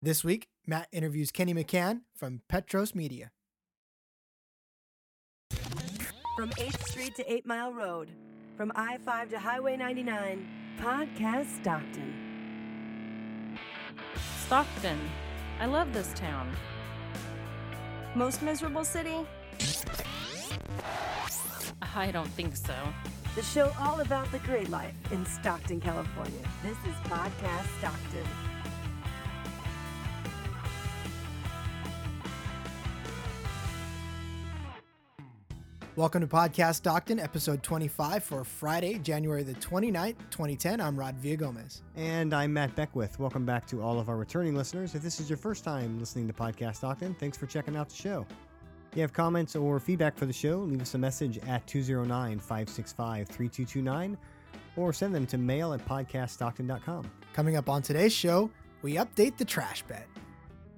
This week, Matt interviews Kenny McCann from Petros Media. From 8th Street to 8 Mile Road, from I 5 to Highway 99, Podcast Stockton. Stockton. I love this town. Most miserable city? I don't think so. The show all about the great life in Stockton, California. This is Podcast Stockton. Welcome to Podcast Stockton, episode 25 for Friday, January the 29th, 2010. I'm Rod Villagomez. And I'm Matt Beckwith. Welcome back to all of our returning listeners. If this is your first time listening to Podcast Stockton, thanks for checking out the show. If you have comments or feedback for the show, leave us a message at 209 565 3229 or send them to mail at podcaststockton.com. Coming up on today's show, we update the trash bet,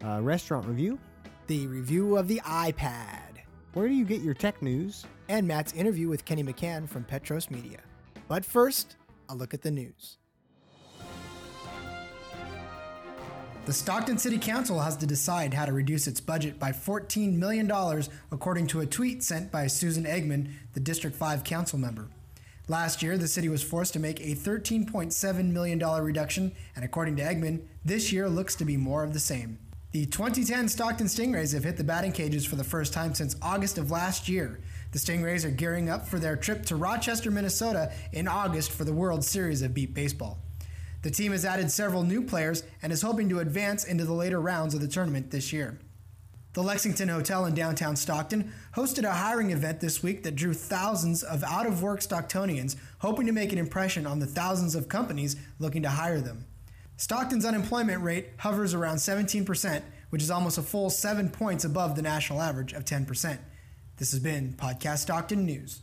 Uh, restaurant review. the review of the iPad, Where do you get your tech news? and Matt's interview with Kenny McCann from Petros Media. But first, a look at the news. The Stockton City Council has to decide how to reduce its budget by $14 million, according to a tweet sent by Susan Eggman, the District 5 council member. Last year, the city was forced to make a $13.7 million reduction, and according to Eggman, this year looks to be more of the same. The 2010 Stockton Stingrays have hit the batting cages for the first time since August of last year. The Stingrays are gearing up for their trip to Rochester, Minnesota in August for the World Series of Beep Baseball. The team has added several new players and is hoping to advance into the later rounds of the tournament this year. The Lexington Hotel in downtown Stockton hosted a hiring event this week that drew thousands of out of work Stocktonians hoping to make an impression on the thousands of companies looking to hire them. Stockton's unemployment rate hovers around 17%, which is almost a full seven points above the national average of 10%. This has been Podcast Stockton News.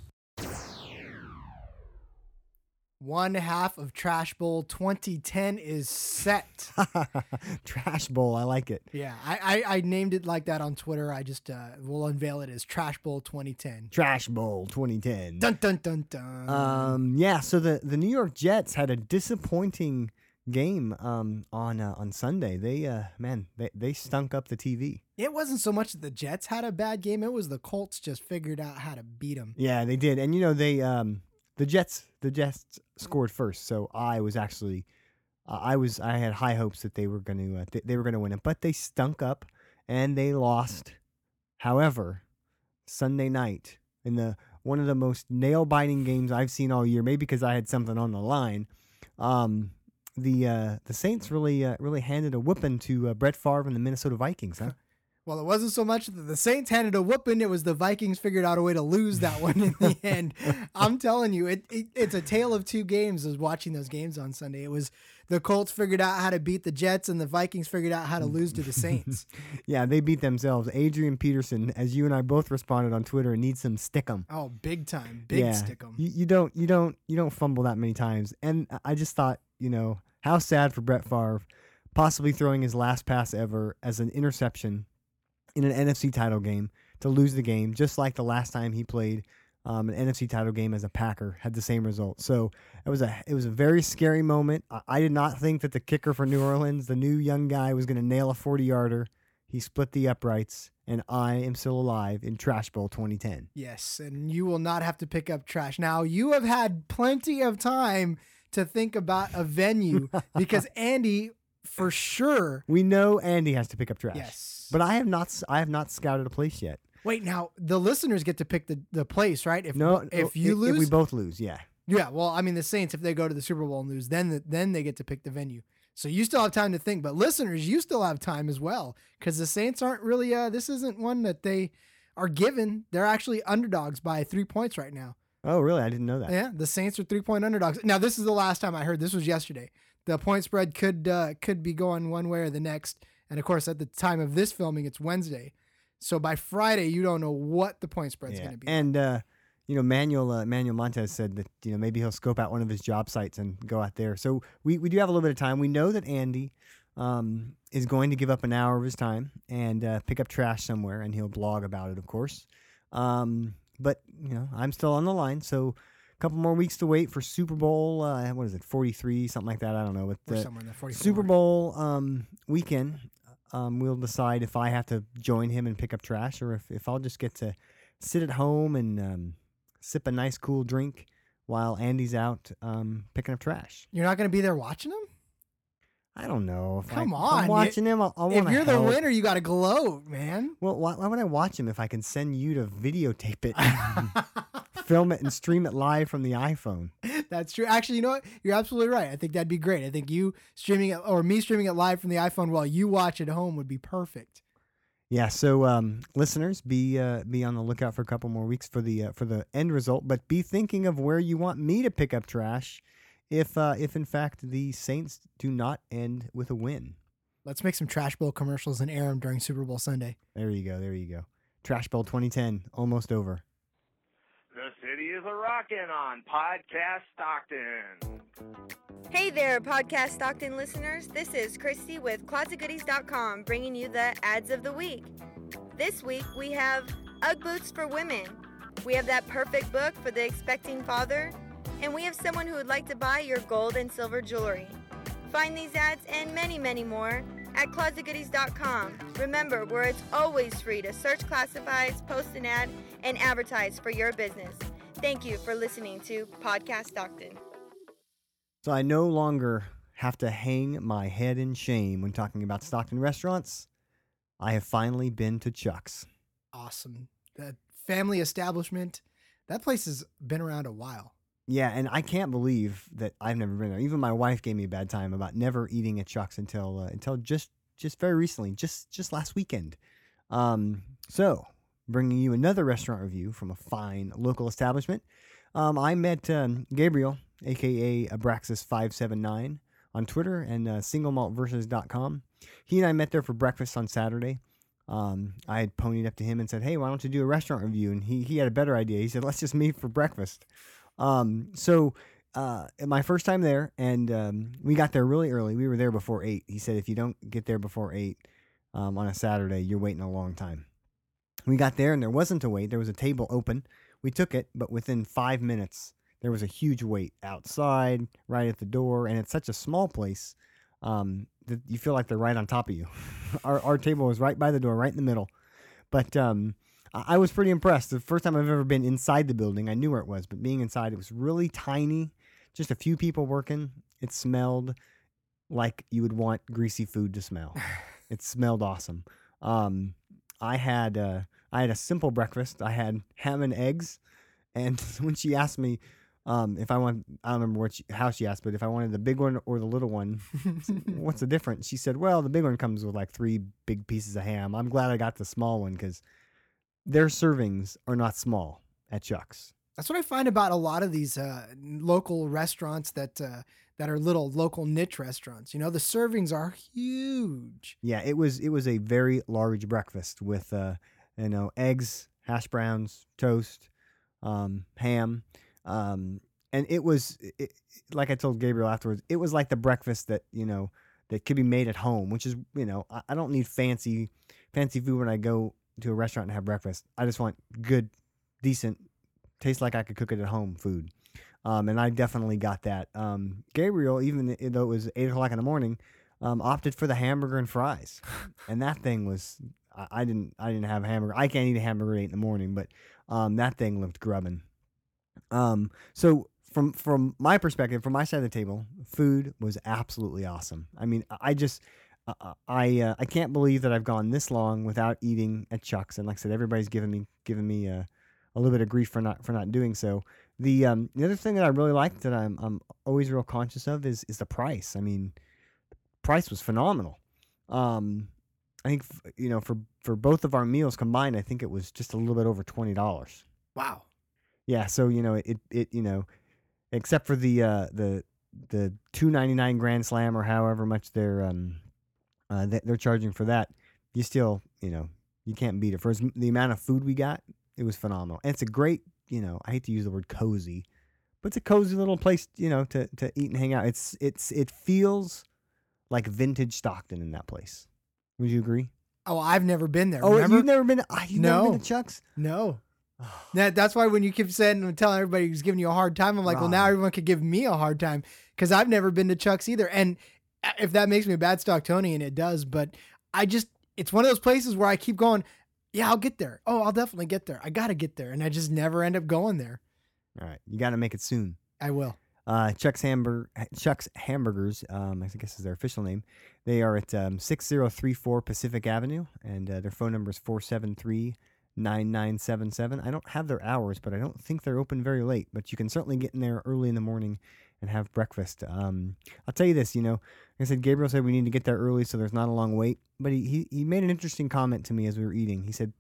One half of Trash Bowl 2010 is set. Trash Bowl. I like it. Yeah, I, I, I named it like that on Twitter. I just uh, will unveil it as Trash Bowl 2010. Trash Bowl 2010. Dun dun dun dun. Um, yeah. So the the New York Jets had a disappointing game um on uh, on Sunday. They uh man they they stunk up the TV. it wasn't so much that the Jets had a bad game; it was the Colts just figured out how to beat them. Yeah, they did. And you know they um the Jets the Jets scored first, so I was actually uh, I was I had high hopes that they were going to uh, they, they were going to win it, but they stunk up and they lost. However, Sunday night in the one of the most nail biting games I've seen all year, maybe because I had something on the line. Um, the uh, the Saints really uh, really handed a whooping to uh, Brett Favre and the Minnesota Vikings, huh? Well, it wasn't so much that the Saints handed a whooping; it was the Vikings figured out a way to lose that one in the end. I'm telling you, it, it it's a tale of two games. I was watching those games on Sunday. It was the Colts figured out how to beat the Jets, and the Vikings figured out how to lose to the Saints. yeah, they beat themselves. Adrian Peterson, as you and I both responded on Twitter, needs some stickum. oh, big time, big stick 'em. You, you don't you don't you don't fumble that many times. And I just thought, you know, how sad for Brett Favre, possibly throwing his last pass ever as an interception in an NFC title game to lose the game, just like the last time he played um, an NFC title game as a Packer had the same result. So it was a it was a very scary moment. I, I did not think that the kicker for New Orleans, the new young guy, was going to nail a forty yarder. He split the uprights, and I am still alive in Trash Bowl 2010. Yes, and you will not have to pick up trash. Now, you have had plenty of time to think about a venue because Andy, for sure. We know Andy has to pick up trash. Yes. But I have not I have not scouted a place yet. Wait, now the listeners get to pick the, the place, right? If No, if you if, lose, if we both lose, yeah. yeah. Well, I mean, the Saints, if they go to the Super Bowl and lose, then the, then they get to pick the venue. So you still have time to think, but listeners, you still have time as well because the Saints aren't really. Uh, this isn't one that they are given. They're actually underdogs by three points right now. Oh, really? I didn't know that. Yeah, the Saints are three point underdogs. Now, this is the last time I heard. This was yesterday. The point spread could uh, could be going one way or the next. And of course, at the time of this filming, it's Wednesday. So by Friday, you don't know what the point spread's Yeah. going to be. And uh, you know, Manuel uh, Manuel Montez said that you know maybe he'll scope out one of his job sites and go out there. So we, we do have a little bit of time. We know that Andy um, is going to give up an hour of his time and uh, pick up trash somewhere, and he'll blog about it, of course. Um, but you know, I'm still on the line, so a couple more weeks to wait for Super Bowl. Uh, what is it, 43, something like that? I don't know. But the somewhere in the 44. Super Bowl um, weekend, um, we'll decide if I have to join him and pick up trash or if, if I'll just get to sit at home and um, sip a nice cool drink while Andy's out um, picking up trash. You're not going to be there watching them? I don't know. If Come I, on, I'm watching him, I, I if you're the winner, you got to gloat, man. Well, why, why would I watch him if I can send you to videotape it, film it, and stream it live from the iPhone? That's true. Actually, you know what? You're absolutely right. I think that'd be great. I think you streaming it or me streaming it live from the iPhone while you watch at home would be perfect. Yeah. So, um, listeners, be uh, be on the lookout for a couple more weeks for the uh, for the end result. But be thinking of where you want me to pick up trash, if uh, if in fact the Saints do not end with a win. Let's make some Trash Bowl commercials and air them during Super Bowl Sunday. There you go. There you go. Trash Bowl 2010 almost over. The city is a rockin' on Podcast Stockton. Hey there, Podcast Stockton listeners. This is Christy with ClosetGoodies.com bringing you the ads of the week. This week we have Ugg Boots for Women. We have that perfect book for the expecting father. And we have someone who would like to buy your gold and silver jewelry. Find these ads and many, many more at ClosetGoodies.com. Remember, where it's always free to search classifieds, post an ad, and advertise for your business. Thank you for listening to Podcast Stockton. So I no longer have to hang my head in shame when talking about Stockton restaurants. I have finally been to Chuck's. Awesome. That family establishment. That place has been around a while. Yeah, and I can't believe that I've never been there. Even my wife gave me a bad time about never eating at Chuck's until uh, until just just very recently, just just last weekend. Um, so bringing you another restaurant review from a fine local establishment. Um, I met um, Gabriel, aka Abraxas579, on Twitter and uh, singlemaltversus.com. He and I met there for breakfast on Saturday. Um, I had ponied up to him and said, "Hey, why don't you do a restaurant review?" And he he had a better idea. He said, "Let's just meet for breakfast." Um, so uh, my first time there, and um, we got there really early. We were there before eight. He said, "If you don't get there before eight um, on a Saturday, you're waiting a long time." We got there, and there wasn't a wait. There was a table open. We took it, but within five minutes, there was a huge wait outside, right at the door, and it's such a small place um, that you feel like they're right on top of you. our our table was right by the door, right in the middle. But um, I was pretty impressed. The first time I've ever been inside the building, I knew where it was, but being inside, it was really tiny, just a few people working. It smelled like you would want greasy food to smell. it smelled awesome. Um, I had uh, I had a simple breakfast. I had ham and eggs, and when she asked me um, if I want, I don't remember what she, how she asked, but if I wanted the big one or the little one, what's the difference? She said, "Well, the big one comes with like three big pieces of ham. I'm glad I got the small one because their servings are not small at Chuck's. That's what I find about a lot of these uh, local restaurants that uh, that are little local niche restaurants. You know, the servings are huge. Yeah, it was it was a very large breakfast with uh, you know eggs, hash browns, toast, um, ham, um, and it was it, like I told Gabriel afterwards. It was like the breakfast that you know that could be made at home, which is you know I, I don't need fancy fancy food when I go to a restaurant and have breakfast. I just want good, decent, taste like I could cook it at home food. Um, and I definitely got that. Um, Gabriel, even though it was eight o'clock in the morning, um, opted for the hamburger and fries, and that thing was I, I didn't I didn't have a hamburger. I can't eat a hamburger at eight in the morning, but um, that thing looked grubbing. Um, so from from my perspective, from my side of the table, food was absolutely awesome. I mean, I just uh, I uh, I can't believe that I've gone this long without eating at Chuck's, and like I said, everybody's giving me giving me uh, a little bit of grief for not for not doing so. The um, the other thing that I really like that I'm I'm always real conscious of is is the price. I mean, the price was phenomenal. Um, I think you know for for both of our meals combined, I think it was just a little bit over twenty dollars. Wow. Yeah, so you know it it you know, except for the uh the the two ninety nine Grand Slam or however much they're um uh they- they're charging for that, you still you know you can't beat it for the amount of food we got. It was phenomenal, and it's a great you know I hate to use the word cozy, but it's a cozy little place you know to to eat and hang out. It's it's it feels like vintage Stockton in that place. Would you agree? Oh, I've never been there. Oh, Remember? you've never been? To, ah, you've never been No. to Chuck's? No. That, that's why when you keep saying and telling everybody who's giving you a hard time, I'm like, well, now everyone could give me a hard time because I've never been to Chuck's either. And if that makes me a bad Stocktonian, it does. But I just it's one of those places where I keep going, yeah, I'll get there. Oh, I'll definitely get there. I got to get there, and I just never end up going there. All right, you got to make it soon. I will. Uh, Chuck's Hamburg Chuck's Hamburgers, um, I guess is their official name. They are at um, 6034 Pacific Avenue, and uh, their phone number is 473 9977. I don't have their hours, but I don't think they're open very late. But you can certainly get in there early in the morning and have breakfast. Um, I'll tell you this, you know, like I said, Gabriel said we need to get there early so there's not a long wait. But he, he, he made an interesting comment to me as we were eating. He said,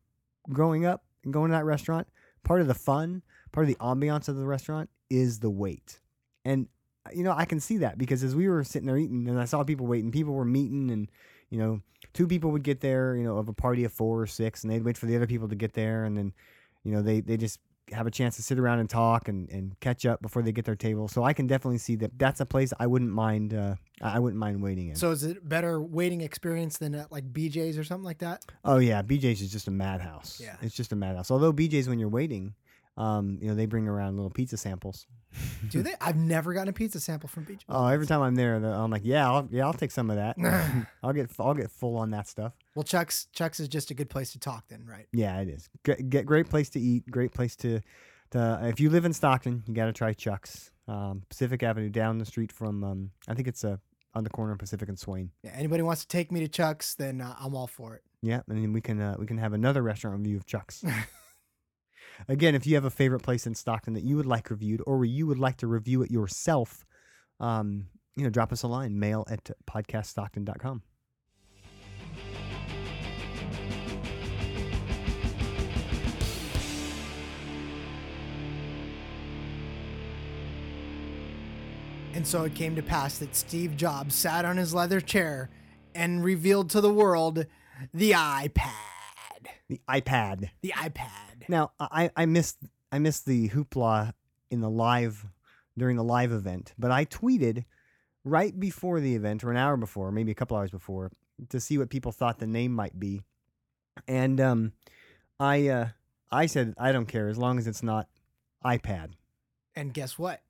growing up and going to that restaurant, part of the fun, part of the ambiance of the restaurant is the wait. And, you know, I can see that because as we were sitting there eating and I saw people waiting, people were meeting and, you know, two people would get there, you know, of a party of four or six and they'd wait for the other people to get there. And then, you know, they, they just have a chance to sit around and talk and, and catch up before they get their table. So I can definitely see that that's a place I wouldn't mind. Uh, I wouldn't mind waiting in. So is it better waiting experience than at like BJ's or something like that? oh yeah, BJ's is just a madhouse. Yeah. it's just a madhouse. Although BJ's when you're waiting, um, you know, they bring around little pizza samples. Do they? I've never gotten a pizza sample from BJ's. Oh, every time I'm there, I'm like, yeah, I'll, yeah, I'll take some of that. I'll get I'll get full on that stuff. Well, Chuck's Chuck's is just a good place to talk then, right? Yeah, it is. Get, get great place to eat. Great place to, to. If you live in Stockton, you got to try Chuck's. Um, Pacific Avenue, down the street from. Um, I think it's uh, on the corner of Pacific and Swain. Yeah, anybody wants to take me to Chuck's, then uh, I'm all for it. Yeah, and then we can uh, we can have another restaurant review of Chuck's. Again, if you have a favorite place in Stockton that you would like reviewed, or you would like to review it yourself, um, you know, drop us a line, mail at podcaststockton.com. And so it came to pass that Steve Jobs sat on his leather chair and revealed to the world the iPad. The iPad. The iPad. Now, I I missed I missed the hoopla in the live during the live event, but I tweeted right before the event, or an hour before, maybe a couple hours before, to see what people thought the name might be, and um, I uh, I said I don't care as long as it's not iPad. And guess what?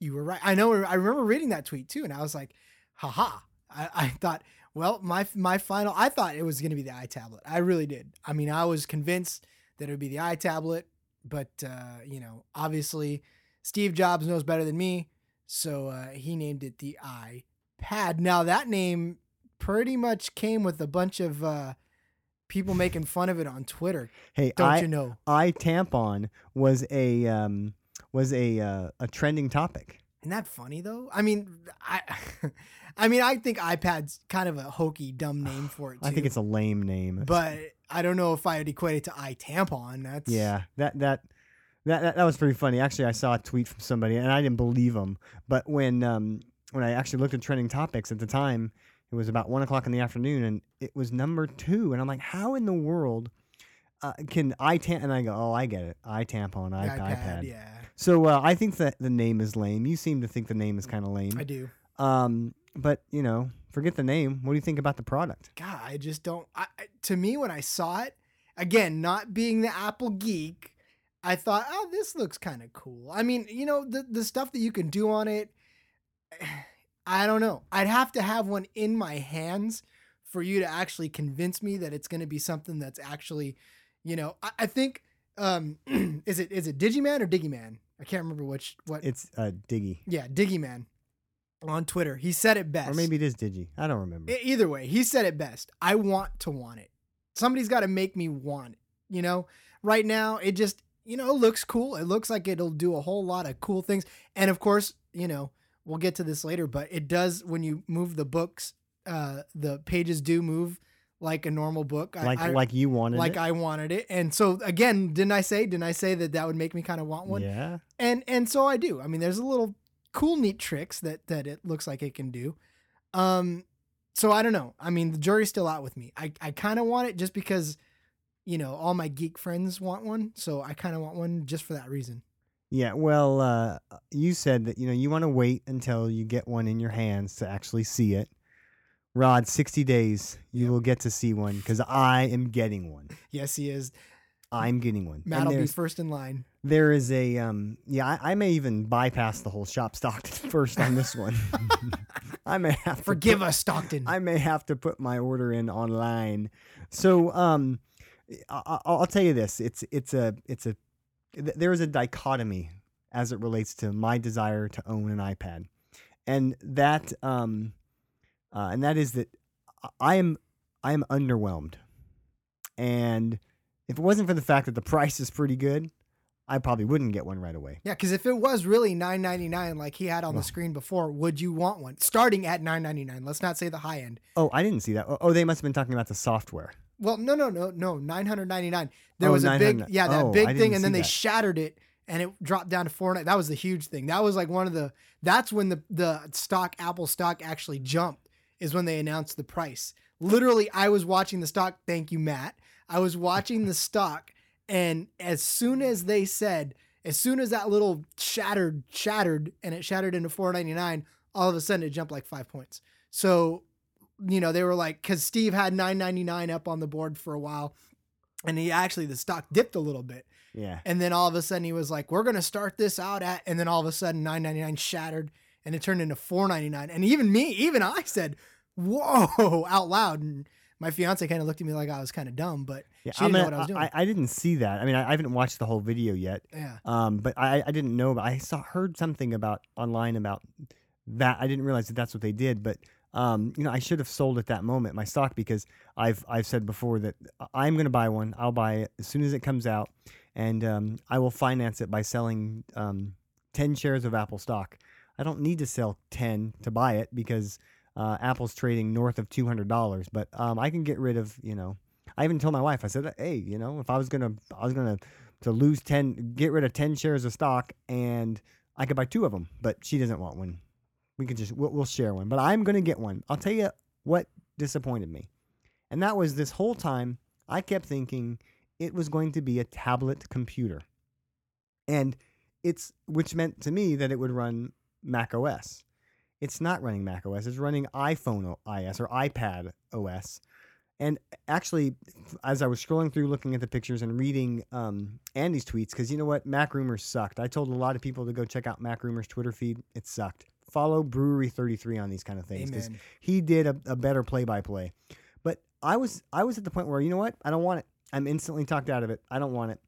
You were right. I know. I remember reading that tweet too, and I was like, haha. I, I thought, well, my my final. I thought it was going to be the iTablet. I really did. I mean, I was convinced that it would be the iTablet, but uh, you know, obviously, Steve Jobs knows better than me, so uh, he named it the iPad. Now that name pretty much came with a bunch of uh, people making fun of it on Twitter. Hey, Don't I, you know? I tampon was a um, was a uh, a trending topic. Isn't that funny though? I mean, I, I mean, I think iPad's kind of a hokey, dumb name for it too. I think it's a lame name. but I don't know if I would equate it to i tampon. That's Yeah, that that that that, that was pretty funny. Actually, I saw a tweet from somebody, and I didn't believe him. But when um when I actually looked at trending topics at the time, it was about one o'clock in the afternoon, and it was number two. And I'm like, how in the world uh, can I tam? And I go, oh, I get it. I tampon, I iPad. iPad. Yeah, So uh, I think that the name is lame. You seem to think the name is kind of lame. I do. Um, but you know, forget the name. What do you think about the product? God, I just don't. I, to me, when I saw it, again, not being the Apple geek, I thought, oh, this looks kind of cool. I mean, you know, the the stuff that you can do on it, I don't know. I'd have to have one in my hands for you to actually convince me that it's going to be something that's actually, you know, I, I think, um, is it is it Digiman or Digiman? I can't remember which what. It's uh, Diggy, yeah, Diggy Man on Twitter. He said it best. or maybe it is Diggy. I don't remember. E- Either way, he said it best. I want to want it. Somebody's got to make me want it. You know, right now it just, you know, looks cool. It looks like it'll do a whole lot of cool things. And of course, you know, we'll get to this later, but it does when you move the books, uh, the pages do move like a normal book. I- like I, like you wanted like it. I wanted it. And so again, didn't I say, didn't I say that that would make me kind of want one? Yeah. and and so I do. I mean, there's a little cool, neat tricks that that it looks like it can do. Um, so I don't know. I mean, the jury's still out with me. I I kind of want it just because, you know, all my geek friends want one. So I kind of want one just for that reason. Yeah, well, uh, you said that you know you want to wait until you get one in your hands to actually see it. Rod, sixty days, you Yep. will get to see one because I am getting one. Yes, he is. I'm getting one. And Matt'll be first in line. there is a um, yeah, I, I may even bypass the whole shop stock first on this one. I may have to Forgive put- us, Stockton. I may have to put my order in online. So, um, I, I- I'll tell you this: it's it's a it's a th- there is a dichotomy as it relates to my desire to own an iPad, and that um, uh, and that is that I am I am underwhelmed, and if it wasn't for the fact that the price is pretty good, I probably wouldn't get one right away. Yeah, because if it was really nine ninety nine like he had on Well. the screen before, would you want one? Starting at nine ninety nine. Let's not say the high end. Oh, I didn't see that. Oh, oh, they must have been talking about the software. Well, no, no, no, no. Nine hundred ninety nine. There Oh, was a big, yeah, that Oh, big thing, and then they that. shattered it, and it dropped down to four. That was the huge thing. That was like one of the. That's when the the stock Apple stock actually jumped. Is when they announced the price. Literally, I was watching the stock. Thank you, Matt. I was watching the stock, and as soon as they said, as soon as that little shattered, shattered, and it shattered into 499, all of a sudden it jumped like five points. So, you know, they were like, because Steve had 999 up on the board for a while, and he actually the stock dipped a little bit, Yeah. and then all of a sudden he was like, "We're gonna start this out at," and then all of a sudden 999 shattered, and it turned into 499, and even me, even I said, "Whoa!" out loud, and my fiance kind of looked at me like I was kind of dumb, but Yeah, she didn't I'm know what I was doing. I, I didn't see that. I mean, I, I haven't watched the whole video yet. yeah. Um, but I, I didn't know. But I saw heard something about online about that. I didn't realize that that's what they did. But um, you know, I should have sold at that moment my stock because I've I've said before that I'm going to buy one. I'll buy it as soon as it comes out, and um, I will finance it by selling um, ten shares of Apple stock. I don't need to sell ten to buy it because uh, Apple's trading north of two hundred dollars. But um, I can get rid of you know. I even told my wife. I said, "Hey, you know, if I was gonna, I was gonna to lose 10 get rid of 10 shares of stock and i could buy two of them but she doesn't want one we can just we'll, we'll share one but i'm to get one i'll tell you what disappointed me and that was this whole time i kept thinking it was going to be a tablet computer and it's which meant to me that it would run mac os it's not running mac os it's running iphone os or ipad os and actually, as I was scrolling through, looking at the pictures and reading um, Andy's tweets, because you know what, Mac Rumors sucked. I told a lot of people to go check out Mac Rumors Twitter feed. It sucked. Follow Brewery Thirty Three on these kind of things because he did a, a better play by play. But I was I was at the point where you know what, I don't want it. I'm instantly talked out of it. I don't want it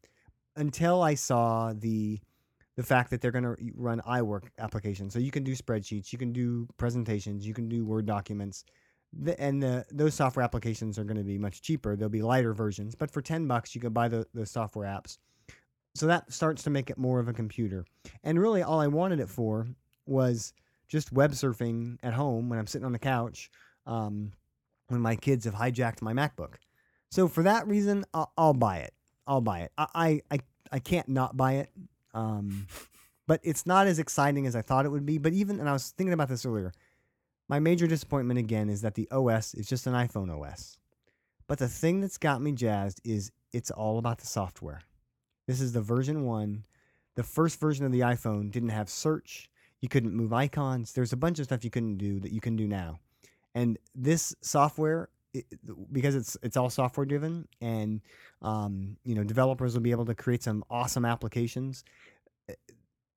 until I saw the the fact that they're going to run iWork applications. So you can do spreadsheets, you can do presentations, you can do Word documents the, and the, those software applications are going to be much cheaper. They'll be lighter versions, but for ten bucks you can buy the, the software apps. So that starts to make it more of a computer. And really, all I wanted it for was just web surfing at home when I'm sitting on the couch um, when my kids have hijacked my MacBook. So for that reason, I'll, I'll buy it. I'll buy it. I, I, I, I can't not buy it. Um, but it's not as exciting as I thought it would be. But even, and I was thinking about this earlier, my major disappointment again is that the OS is just an iPhone OS. But the thing that's got me jazzed is it's all about the software. This is the version one. The first version of the iPhone didn't have search. You couldn't move icons. There's a bunch of stuff you couldn't do that you can do now. And this software, it, because it's it's all software driven, and um, you know developers will be able to create some awesome applications.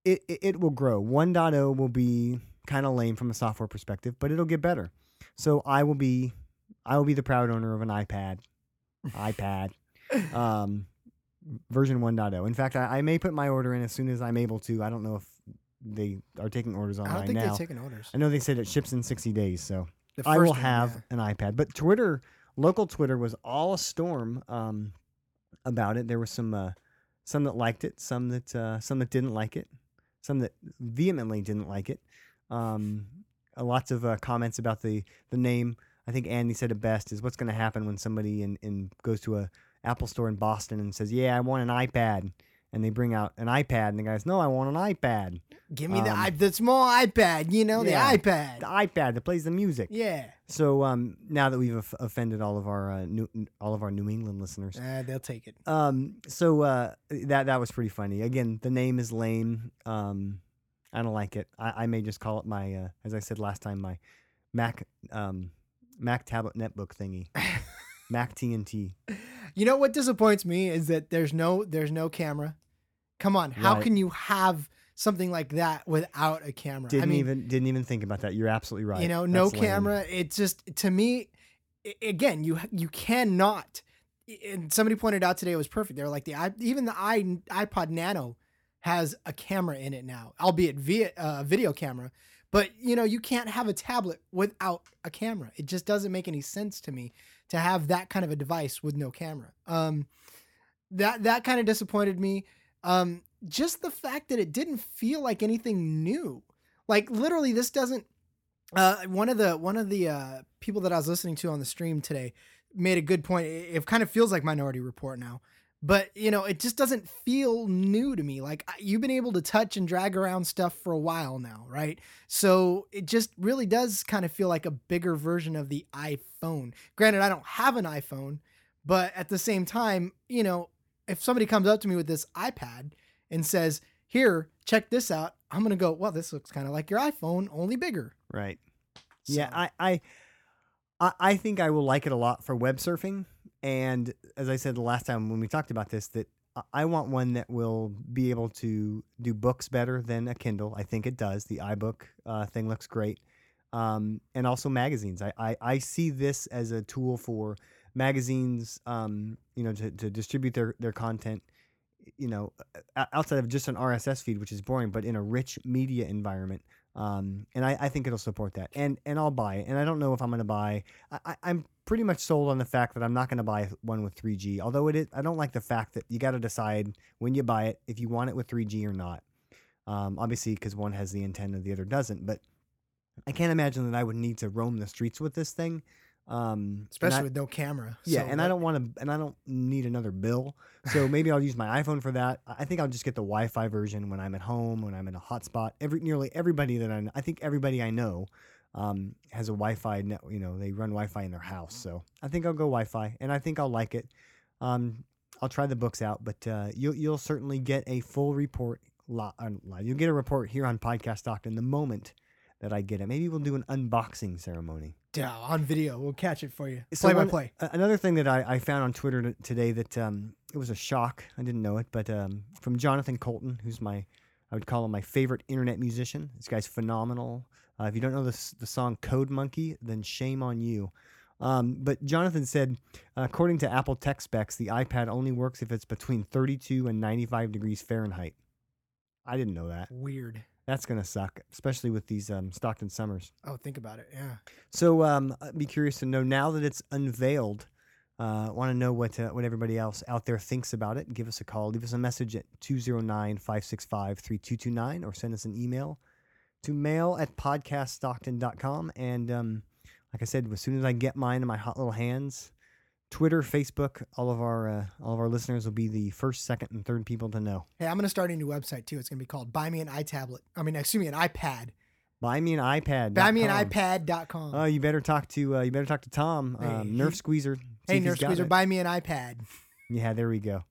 It it, it will grow. 1.0 will be kind of lame from a software perspective, but it'll get better. So I will be I will be the proud owner of an iPad, iPad, um, version 1.0. In fact, I, I may put my order in as soon as I'm able to. I don't know if they are taking orders I online don't think now. they're taking orders. I know they said it ships in 60 days, so I will one, have yeah. an iPad. But Twitter, local Twitter, was all a storm um, about it. There were some uh, some that liked it, some that uh, some that didn't like it, some that vehemently didn't like it. Um, lots of uh, comments about the the name. I think Andy said it best: is what's going to happen when somebody in, in goes to a Apple store in Boston and says, "Yeah, I want an iPad," and they bring out an iPad, and the guy's, "No, I want an iPad." Give me the um, i the small iPad, you know, yeah. the iPad. The iPad that plays the music. yeah. So um, now that we've off- offended all of our uh, new all of our New England listeners, Uh, they'll take it. um, so uh, that that was pretty funny. Again, the name is lame. Um, I don't like it. I, I may just call it my, uh, as I said last time, my Mac um, Mac tablet netbook thingy, Mac TNT. You know what disappoints me is that there's no there's no camera. Come on, how Right. can you have something like that without a camera. Didn't I mean, even didn't even think about that. You're absolutely right. you know, no That's lame. camera. It's just to me, again, you you cannot. And somebody pointed out today it was perfect. They're like the even the i iPod Nano has a camera in it now, albeit via uh, video camera. But you know, you can't have a tablet without a camera. It just doesn't make any sense to me to have that kind of a device with no camera. Um, that that kind of disappointed me. Um, just the fact that it didn't feel like anything new. Like literally, this doesn't. Uh, one of the one of the uh, people that I was listening to on the stream today made a good point. It, it kind of feels like Minority Report now, but you know, it just doesn't feel new to me. Like you've been able to touch and drag around stuff for a while now, right? So it just really does kind of feel like a bigger version of the iPhone. Granted, I don't have an iPhone, but at the same time, you know, if somebody comes up to me with this iPad and says, "Here, check this out," I'm gonna go, "Well, this looks kind of like your iPhone, only bigger." Right. Yeah, So- I, I I I think I will like it a lot for web surfing. And as I said the last time when we talked about this, that I- want one that will be able to do books better than a Kindle. I think it does. The iBook uh, thing looks great. Um, and also magazines. I, I, I see this as a tool for magazines, um, you know, to, to distribute their, their content, you know, outside of just an RSS feed, which is boring, but in a rich media environment. Um, and I, I think it'll support that, and and I'll buy it. And I don't know if I'm going to buy. I, I'm pretty much sold on the fact that I'm not going to buy one with 3G. Although it is, I don't like the fact that you got to decide when you buy it if you want it with 3G or not. Um, obviously, because one has the antenna, the other doesn't. But I can't imagine that I would need to roam the streets with this thing. Um, especially I- with no camera. yeah, So, and I don't want to, and I don't need another bill. So maybe I'll use my iPhone for that. I think I'll just get the Wi-Fi version when I'm at home, when I'm in a hotspot. Every nearly everybody that I, I think everybody I know, um, has a Wi-Fi net. You know, they run Wi-Fi in their house. So I think I'll go Wi-Fi, and I think I'll like it. Um, I'll try the books out, but uh, you'll you'll certainly get a full report. Uh. You'll get a report here on Podcast Stockton the moment that I get it. Maybe we'll do an unboxing ceremony. yeah, on video. We'll catch it for you. So Play by play. Another thing that I, I found on Twitter t- today that um, it was a shock. I didn't know it, but um, from Jonathan Coulton, who's my, I would call him my favorite internet musician. This guy's phenomenal. Uh, if you don't know the, the song Code Monkey, then shame on you. Um, but Jonathan said, according to Apple tech specs, the iPad only works if it's between 32 and 95 degrees Fahrenheit. I didn't know that. Weird. That's gonna suck, especially with these um, Stockton summers. Oh, think about it. Yeah. So um, I'd be curious to know now that it's unveiled. Uh, Want to know what uh, what everybody else out there thinks about it? Give us a call. Leave us a message at 209-565-3229 or send us an email to mail at podcaststockton.com. And um, like I said, as soon as I get mine in my hot little hands, Twitter, Facebook, all of our uh, all of our listeners will be the first, second, and third people to know. Hey, I'm gonna start a new website too. It's gonna be called Buy Me an iTablet. I mean, excuse me, an iPad. Buy me an iPad. Buy me an iPad.com. Oh, you better talk to uh, you better talk to Tom, Hey, um, Nerf Squeezer. hey, if he's Nurse got Squeezer, buy me an iPad. Yeah, there we go.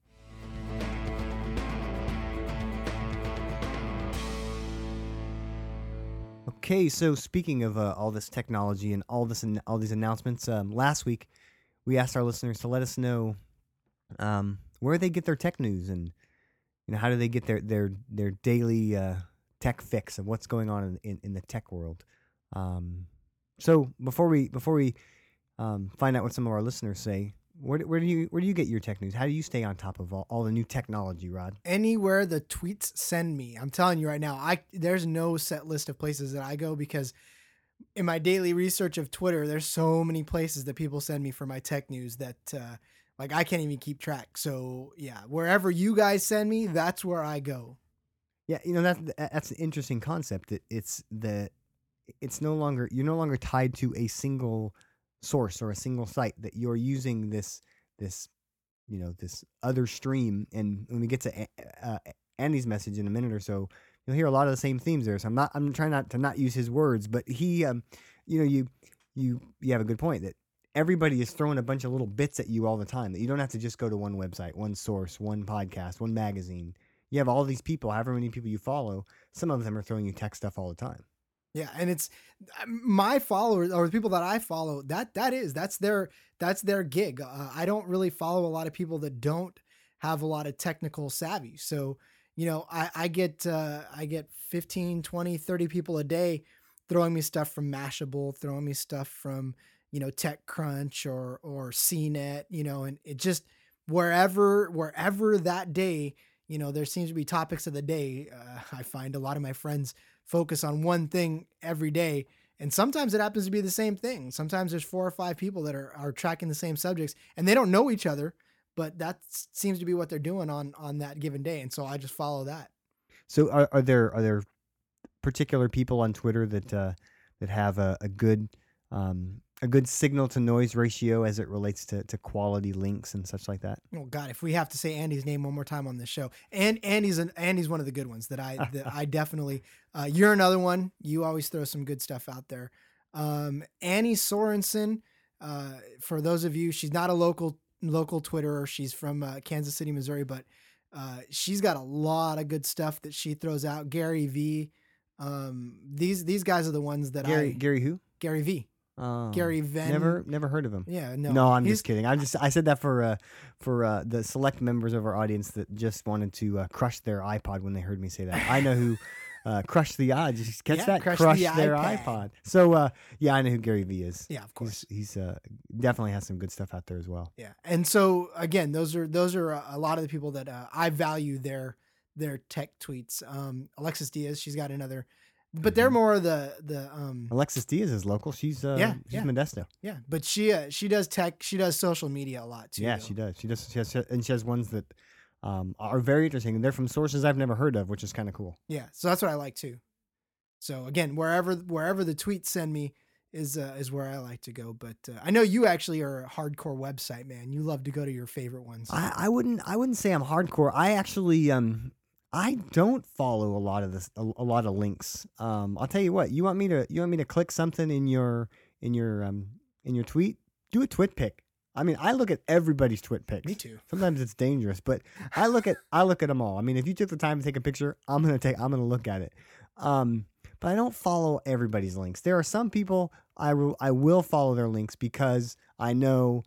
Okay, so speaking of uh, all this technology and all this and all these announcements, um, last week we asked our listeners to let us know um, where they get their tech news and you know how do they get their their their daily uh, tech fix of what's going on in, in, in the tech world. Um, so before we before we um, find out what some of our listeners say, where, where do you where do you get your tech news? How do you stay on top of all, all the new technology, Rod? Anywhere the tweets send me, I'm telling you right now, I there's no set list of places that I go because in my daily research of Twitter, there's so many places that people send me for my tech news that uh, like I can't even keep track. So yeah, wherever you guys send me, that's where I go. Yeah, you know that that's an interesting concept. That it's the it's no longer you're no longer tied to a single source or a single site. That you're using this this you know this other stream. And when we get to uh, Andy's message in a minute or so, you'll hear a lot of the same themes there. So I'm not I'm trying not to not use his words, but he um you know you you you have a good point that everybody is throwing a bunch of little bits at you all the time. That you don't have to just go to one website, one source, one podcast, one magazine you have all these people, however many people you follow, some of them are throwing you tech stuff all the time. Yeah, and it's my followers or the people that I follow. That that is that's their that's their gig. Uh, I don't really follow a lot of people that don't have a lot of technical savvy. So you know, I, I get uh, I get 15, 20, 30 people a day throwing me stuff from Mashable, throwing me stuff from, you know, TechCrunch or or CNET, you know, and it just wherever wherever that day, you know, there seems to be topics of the day. Uh, I find a lot of my friends focus on one thing every day. And sometimes it happens to be the same thing. Sometimes there's four or five people that are, are tracking the same subjects and they don't know each other, but that seems to be what they're doing on on that given day. And so I just follow that. So are, are there are there particular people on Twitter that uh, that have a, a good um, a good signal to noise ratio as it relates to, to quality links and such like that? Oh God, if we have to say Andy's name one more time on this show, and Andy's an Andy's one of the good ones that I that I definitely. Uh, you're another one. You always throw some good stuff out there. Um, Annie Sorensen. Uh, for those of you, she's not a local local Twitterer. She's from uh, Kansas City, Missouri, but uh, she's got a lot of good stuff that she throws out. Gary V. Um, these these guys are the ones that Gary I Gary who? Gary V. Oh, Gary Ven. Never never heard of him. Yeah, no. No, I'm just kidding. I just I said that for uh, for uh, the select members of our audience that just wanted to uh, crush their iPod when they heard me say that. I know who uh, crushed the odds. You catch Yeah, that? crushed Crush the their iPad. iPod. So uh, yeah, I know who Gary V is. Yeah, of course. He's, he's uh, definitely has some good stuff out there as well. Yeah, and so again, those are those are a a lot of the people that uh, I value their their tech tweets. Um, Alexis Diaz, she's got another, but they're Mhm. more the the um Alexis Diaz is local. She's uh, Yeah, she's yeah. Modesto. yeah, but she uh, she does tech, she does social media a lot too. Yeah, though. she does. She does. She has, and she has ones that um, are very interesting. and They're from sources I've never heard of, which is kind of cool. Yeah, so that's what I like too. So again, wherever wherever the tweets send me is uh, is where I like to go. But uh, I know you actually are a hardcore website man. You love to go to your favorite ones. I, I wouldn't I wouldn't say I'm hardcore. I actually um I don't follow a lot of this a, a lot of links. Um I'll tell you what, you want me to you want me to click something in your in your um in your tweet? Do a twit pic. I mean, I look at everybody's twit pics. Me too. Sometimes it's dangerous, but I look at I look at them all. I mean, if you took the time to take a picture, I'm gonna take I'm gonna look at it. Um, but I don't follow everybody's links. There are some people I will I will follow their links because I know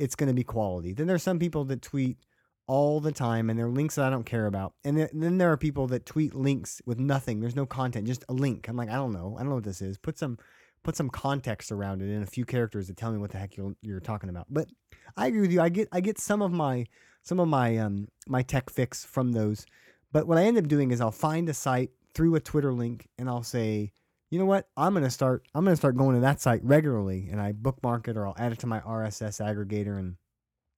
it's gonna be quality. Then there's some people that tweet all the time and they're links that I don't care about. And then, then there are people that tweet links with nothing. There's no content, just a link. I'm like, I don't know. I don't know what this is. Put some put some context around it and a few characters that tell me what the heck you're, you're talking about. But I agree with you. I get I get some of my some of my um my tech fix from those. But what I end up doing is I'll find a site through a Twitter link and I'll say, you know what? I'm gonna start I'm gonna start going to that site regularly and I bookmark it or I'll add it to my RSS aggregator and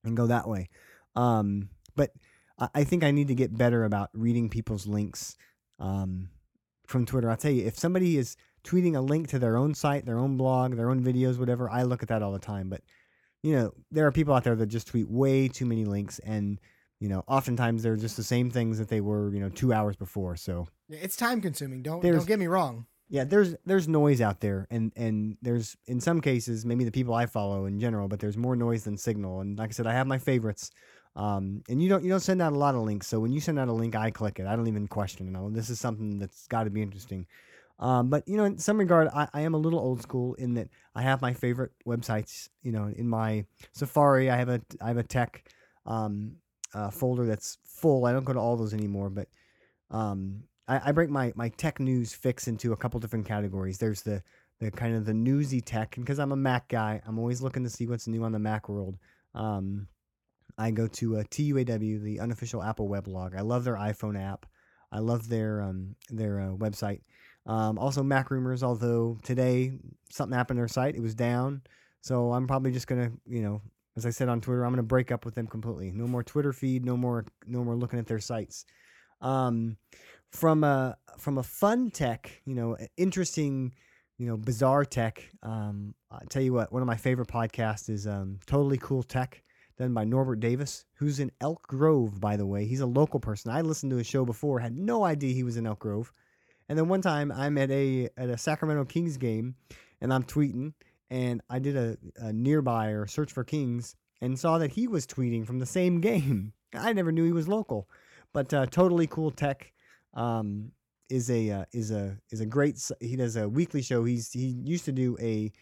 and go that way. Um, but I, I think I need to get better about reading people's links um, from Twitter. I'll tell you, if somebody is tweeting a link to their own site, their own blog, their own videos, whatever, I look at that all the time. But you know, there are people out there that just tweet way too many links, and you know, oftentimes they're just the same things that they were, you know, two hours before. So Yeah, It's time consuming. Don't don't get me wrong. yeah, there's there's noise out there, and and there's in some cases maybe the people I follow in general, but there's more noise than signal. And like I said, I have my favorites. Um, and you don't you don't send out a lot of links, so when you send out a link, I click it. I don't even question it. Oh, this is something that's got to be interesting. Um, but you know, in some regard, I, I am a little old school in that I have my favorite websites. You know, in my Safari, I have a I have a tech um, uh, folder that's full. I don't go to all those anymore, but um, I, I break my my tech news fix into a couple different categories. There's the the kind of the newsy tech, and because I'm a Mac guy, I'm always looking to see what's new on the Mac world. Um, I go to uh, TUAW, the unofficial Apple weblog. I love their iPhone app. I love their um, their uh, website. Um, also, Mac Rumors. Although today something happened to their site, it was down. So I'm probably just gonna, you know, as I said on Twitter, I'm gonna break up with them completely. No more Twitter feed. No more. No more looking at their sites. Um, from a from a fun tech, you know, interesting, you know, bizarre tech. Um, I tell you what, one of my favorite podcasts is um, Totally Cool Tech, done by Norbert Davis, who's in Elk Grove, by the way. He's a local person. I listened to his show before, had no idea he was in Elk Grove. And then one time I'm at a at a Sacramento Kings game, and I'm tweeting, and I did a, a nearby or search for Kings, and saw that he was tweeting from the same game. I never knew he was local, but uh, totally cool tech um, is a uh, is a is a great. He does a weekly show. He's he used to do a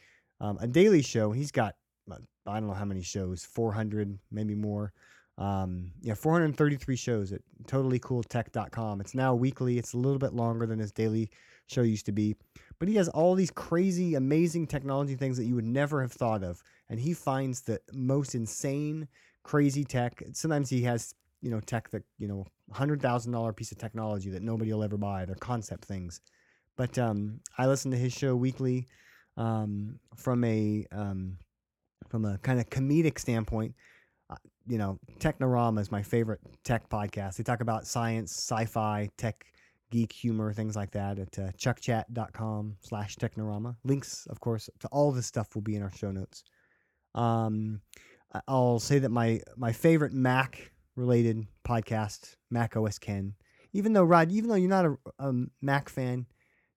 um, a daily show. He's got uh, I don't know how many shows, four hundred maybe more. Um, yeah, 433 shows at totallycooltech.com. It's now weekly. It's a little bit longer than his daily show used to be, but he has all these crazy, amazing technology things that you would never have thought of, and he finds the most insane, crazy tech. Sometimes he has you know tech that you know hundred thousand dollar piece of technology that nobody will ever buy. They're concept things. But um, I listen to his show weekly um, from a um, from a kind of comedic standpoint. Uh, you know, Technorama is my favorite tech podcast. They talk about science, sci-fi, tech, geek humor, things like that at uh, chuckchat.com slash Technorama. Links, of course, to all this stuff will be in our show notes. Um, I'll say that my my favorite Mac related podcast, Mac OS Ken. Even though Rod, even though you're not a, a Mac fan,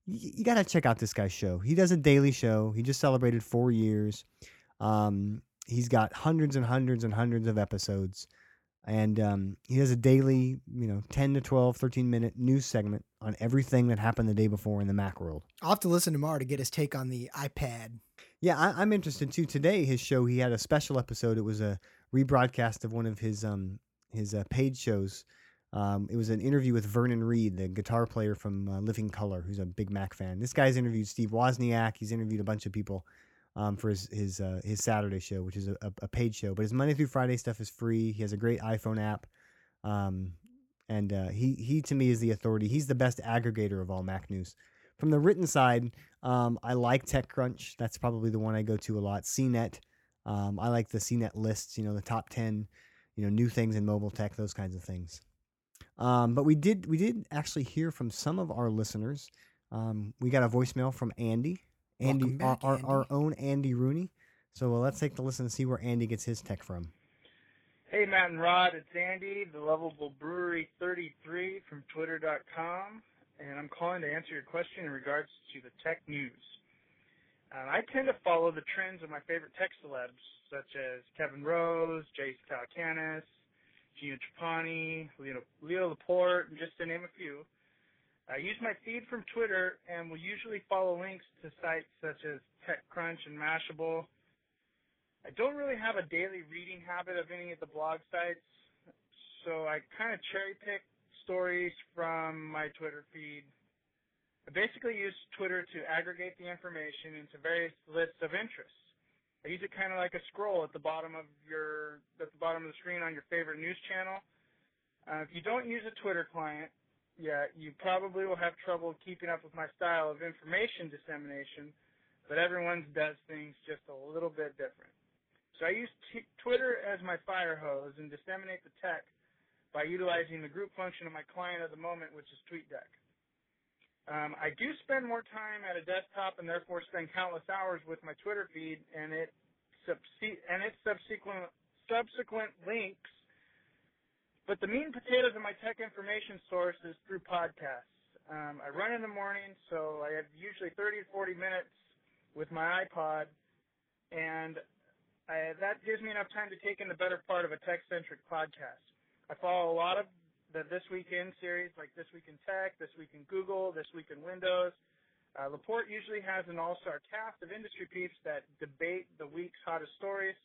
you, you got to check out this guy's show. He does a daily show. He just celebrated four years. Um, he's got hundreds and hundreds and hundreds of episodes. And um, he has a daily, you know, 10 to 12, 13 minute news segment on everything that happened the day before in the Mac world. I'll have to listen tomorrow to get his take on the iPad. Yeah, I, I'm interested too. Today, his show, he had a special episode. It was a rebroadcast of one of his um, his uh, paid shows. Um, it was an interview with Vernon Reid, the guitar player from uh, Living Colour, who's a big Mac fan. This guy's interviewed Steve Wozniak. He's interviewed a bunch of people um, for his his uh, his Saturday show, which is a, a, paid show. But his Monday through Friday stuff is free. He has a great iPhone app, um, and uh, he he to me is the authority. He's the best aggregator of all Mac news. From the written side, um, I like TechCrunch. That's probably the one I go to a lot. CNET. Um, I like the CNET lists. You know, the top ten, you know, new things in mobile tech, those kinds of things. Um, but we did we did actually hear from some of our listeners. Um, we got a voicemail from Andy. Andy, back, our, Andy. Our, our own Andy Rooney. So uh, let's take the listen and see where Andy gets his tech from. Hey, Matt and Rod, it's Andy, the Lovable Brewery 33 from Twitter.com, and I'm calling to answer your question in regards to the tech news. Uh, I tend to follow the trends of my favorite tech celebs, such as Kevin Rose, Jace Calacanis, Gina Trapani, Leo, Leo Laporte, and just to name a few. I use my feed from Twitter and will usually follow links to sites such as TechCrunch and Mashable. I don't really have a daily reading habit of any of the blog sites, so I kind of cherry pick stories from my Twitter feed. I basically use Twitter to aggregate the information into various lists of interests. I use it kind of like a scroll at the bottom of your at the bottom of the screen on your favorite news channel. Uh, if you don't use a Twitter client, yeah, you probably will have trouble keeping up with my style of information dissemination, but everyone does things just a little bit different. So I use t- Twitter as my fire hose and disseminate the tech by utilizing the group function of my client at the moment, which is TweetDeck. Um, I do spend more time at a desktop and therefore spend countless hours with my Twitter feed and it subse- and its subsequent subsequent links but the meat and potatoes of my tech information source is through podcasts. Um, I run in the morning, so I have usually 30 to 40 minutes with my iPod, and I, that gives me enough time to take in the better part of a tech-centric podcast. I follow a lot of the This Week In series, like This Week in Tech, This Week in Google, This Week in Windows. Uh, Laporte usually has an all-star cast of industry peeps that debate the week's hottest stories.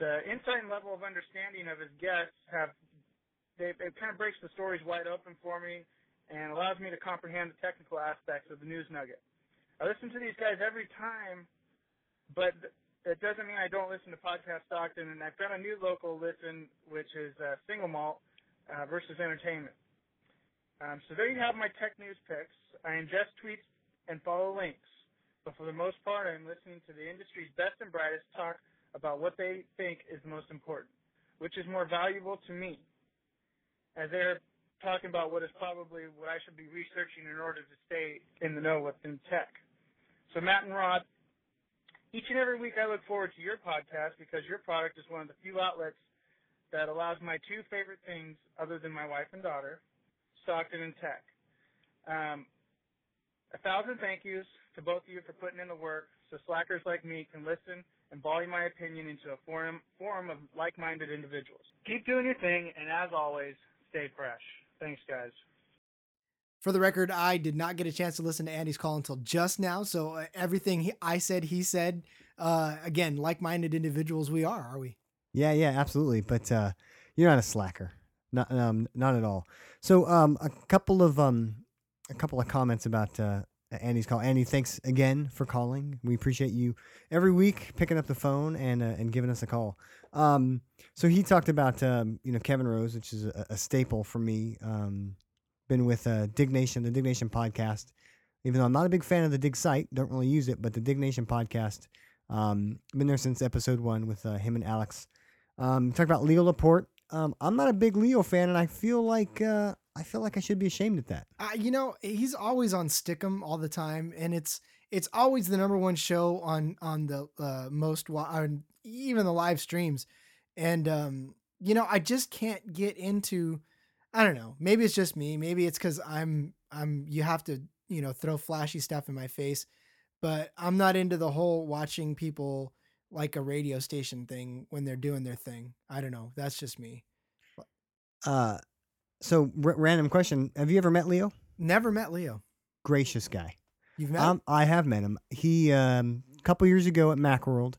The insight and level of understanding of his guests have they, it kind of breaks the stories wide open for me and allows me to comprehend the technical aspects of the news nugget. I listen to these guys every time, but it doesn't mean I don't listen to Podcast Stockton. And I've got a new local listen, which is uh, Single Malt uh, versus Entertainment. Um, so there you have my tech news picks. I ingest tweets and follow links, but for the most part, I'm listening to the industry's best and brightest talk about what they think is most important, which is more valuable to me as they're talking about what is probably what I should be researching in order to stay in the know within tech. So Matt and Rod, each and every week I look forward to your podcast because your product is one of the few outlets that allows my two favorite things other than my wife and daughter, Stockton and tech. Um, a thousand thank yous to both of you for putting in the work so slackers like me can listen and volley my opinion into a forum, forum of like-minded individuals. Keep doing your thing, and as always, stay fresh. Thanks, guys. For the record, I did not get a chance to listen to Andy's call until just now. So uh, everything he, I said, he said. Uh, again, like-minded individuals, we are, are we? Yeah, yeah, absolutely. But uh, You're not a slacker. Not um not at all. So um a couple of um a couple of comments about uh Andy's call. Andy, thanks again for calling. We appreciate you every week picking up the phone and uh, and giving us a call. Um, so he talked about um, you know Kevin Rose, which is a, a staple for me. Um, been with uh, Diggnation, the Diggnation podcast. Even though I'm not a big fan of the Dig site, don't really use it, but the Diggnation podcast. Um, been there since episode one with uh, him and Alex. Um, talked about Leo Laporte. Um, I'm not a big Leo fan, and I feel like uh, I feel like I should be ashamed at that. Uh, you know, he's always on Stickam all the time, and it's it's always the number one show on on the uh, most wa- on even the live streams, and um, you know, I just can't get into. I don't know. Maybe it's just me. Maybe it's because I'm I'm. You have to you know throw flashy stuff in my face, but I'm not into the whole watching people like a radio station thing when they're doing their thing. I don't know. That's just me. Uh, so r- random question: Have you ever met Leo? Never met Leo. Gracious guy. You've met him? Um, I have met him. He um, a couple years ago at MacWorld,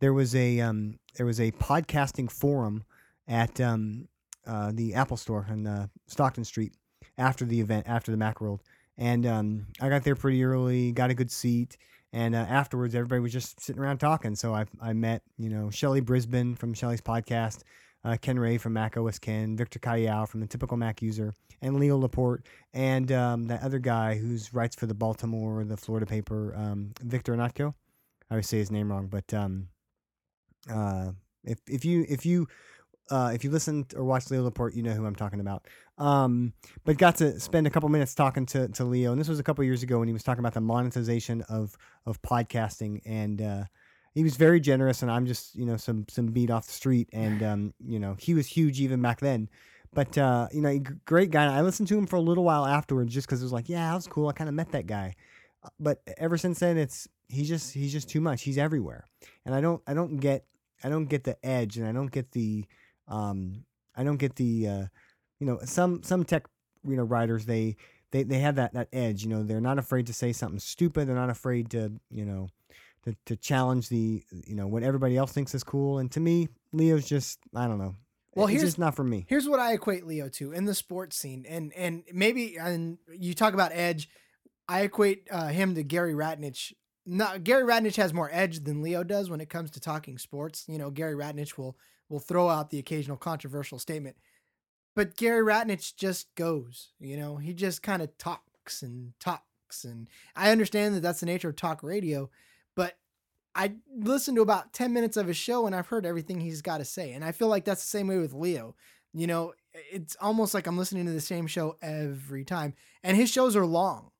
there was a um, there was a podcasting forum at um, uh, the Apple Store on uh, Stockton Street after the event, after the MacWorld, and um, I got there pretty early, got a good seat, and uh, afterwards everybody was just sitting around talking. So I I met you know Shelly Brisbane from Shelly's podcast. Uh, Ken Ray from Mac OS Ken, Victor Cajiao from the Typical Mac User, and Leo Laporte, and um, that other guy who writes for the Baltimore, the Florida paper, um, Victor Anatko. I always say his name wrong, but um, uh, if if you if you uh, if you listen or watch Leo Laporte, you know who I'm talking about. Um, but got to spend a couple minutes talking to, to Leo, and this was a couple years ago when he was talking about the monetization of of podcasting, and uh, he was very generous. And I'm just you know some some beat off the street, and um, you know he was huge even back then. But uh, you know, great guy. I listened to him for a little while afterwards, just because it was like, yeah, that was cool. I kind of met that guy. Uh, But ever since then, it's he's just he's just too much. He's everywhere, and I don't I don't get I don't get the edge, and I don't get the um I don't get the uh, you know some some tech you know writers they they they have that that edge. You know, they're not afraid to say something stupid. They're not afraid to you know to to challenge the you know what everybody else thinks is cool. And to me, Leo's just I don't know. Well, it's here's- just not for me. Here's what I equate Leo to in the sports scene, and and maybe and you talk about edge. I equate uh, him to Gary Radnich. Gary Radnich has more edge than Leo does when it comes to talking sports. You know, Gary Radnich will will throw out the occasional controversial statement, but Gary Radnich just goes. You know, he just kind of talks and talks, and I understand that that's the nature of talk radio, but I listened to about 10 minutes of his show and I've heard everything he's got to say. And I feel like that's the same way with Leo. You know, it's almost like I'm listening to the same show every time. And his shows are long,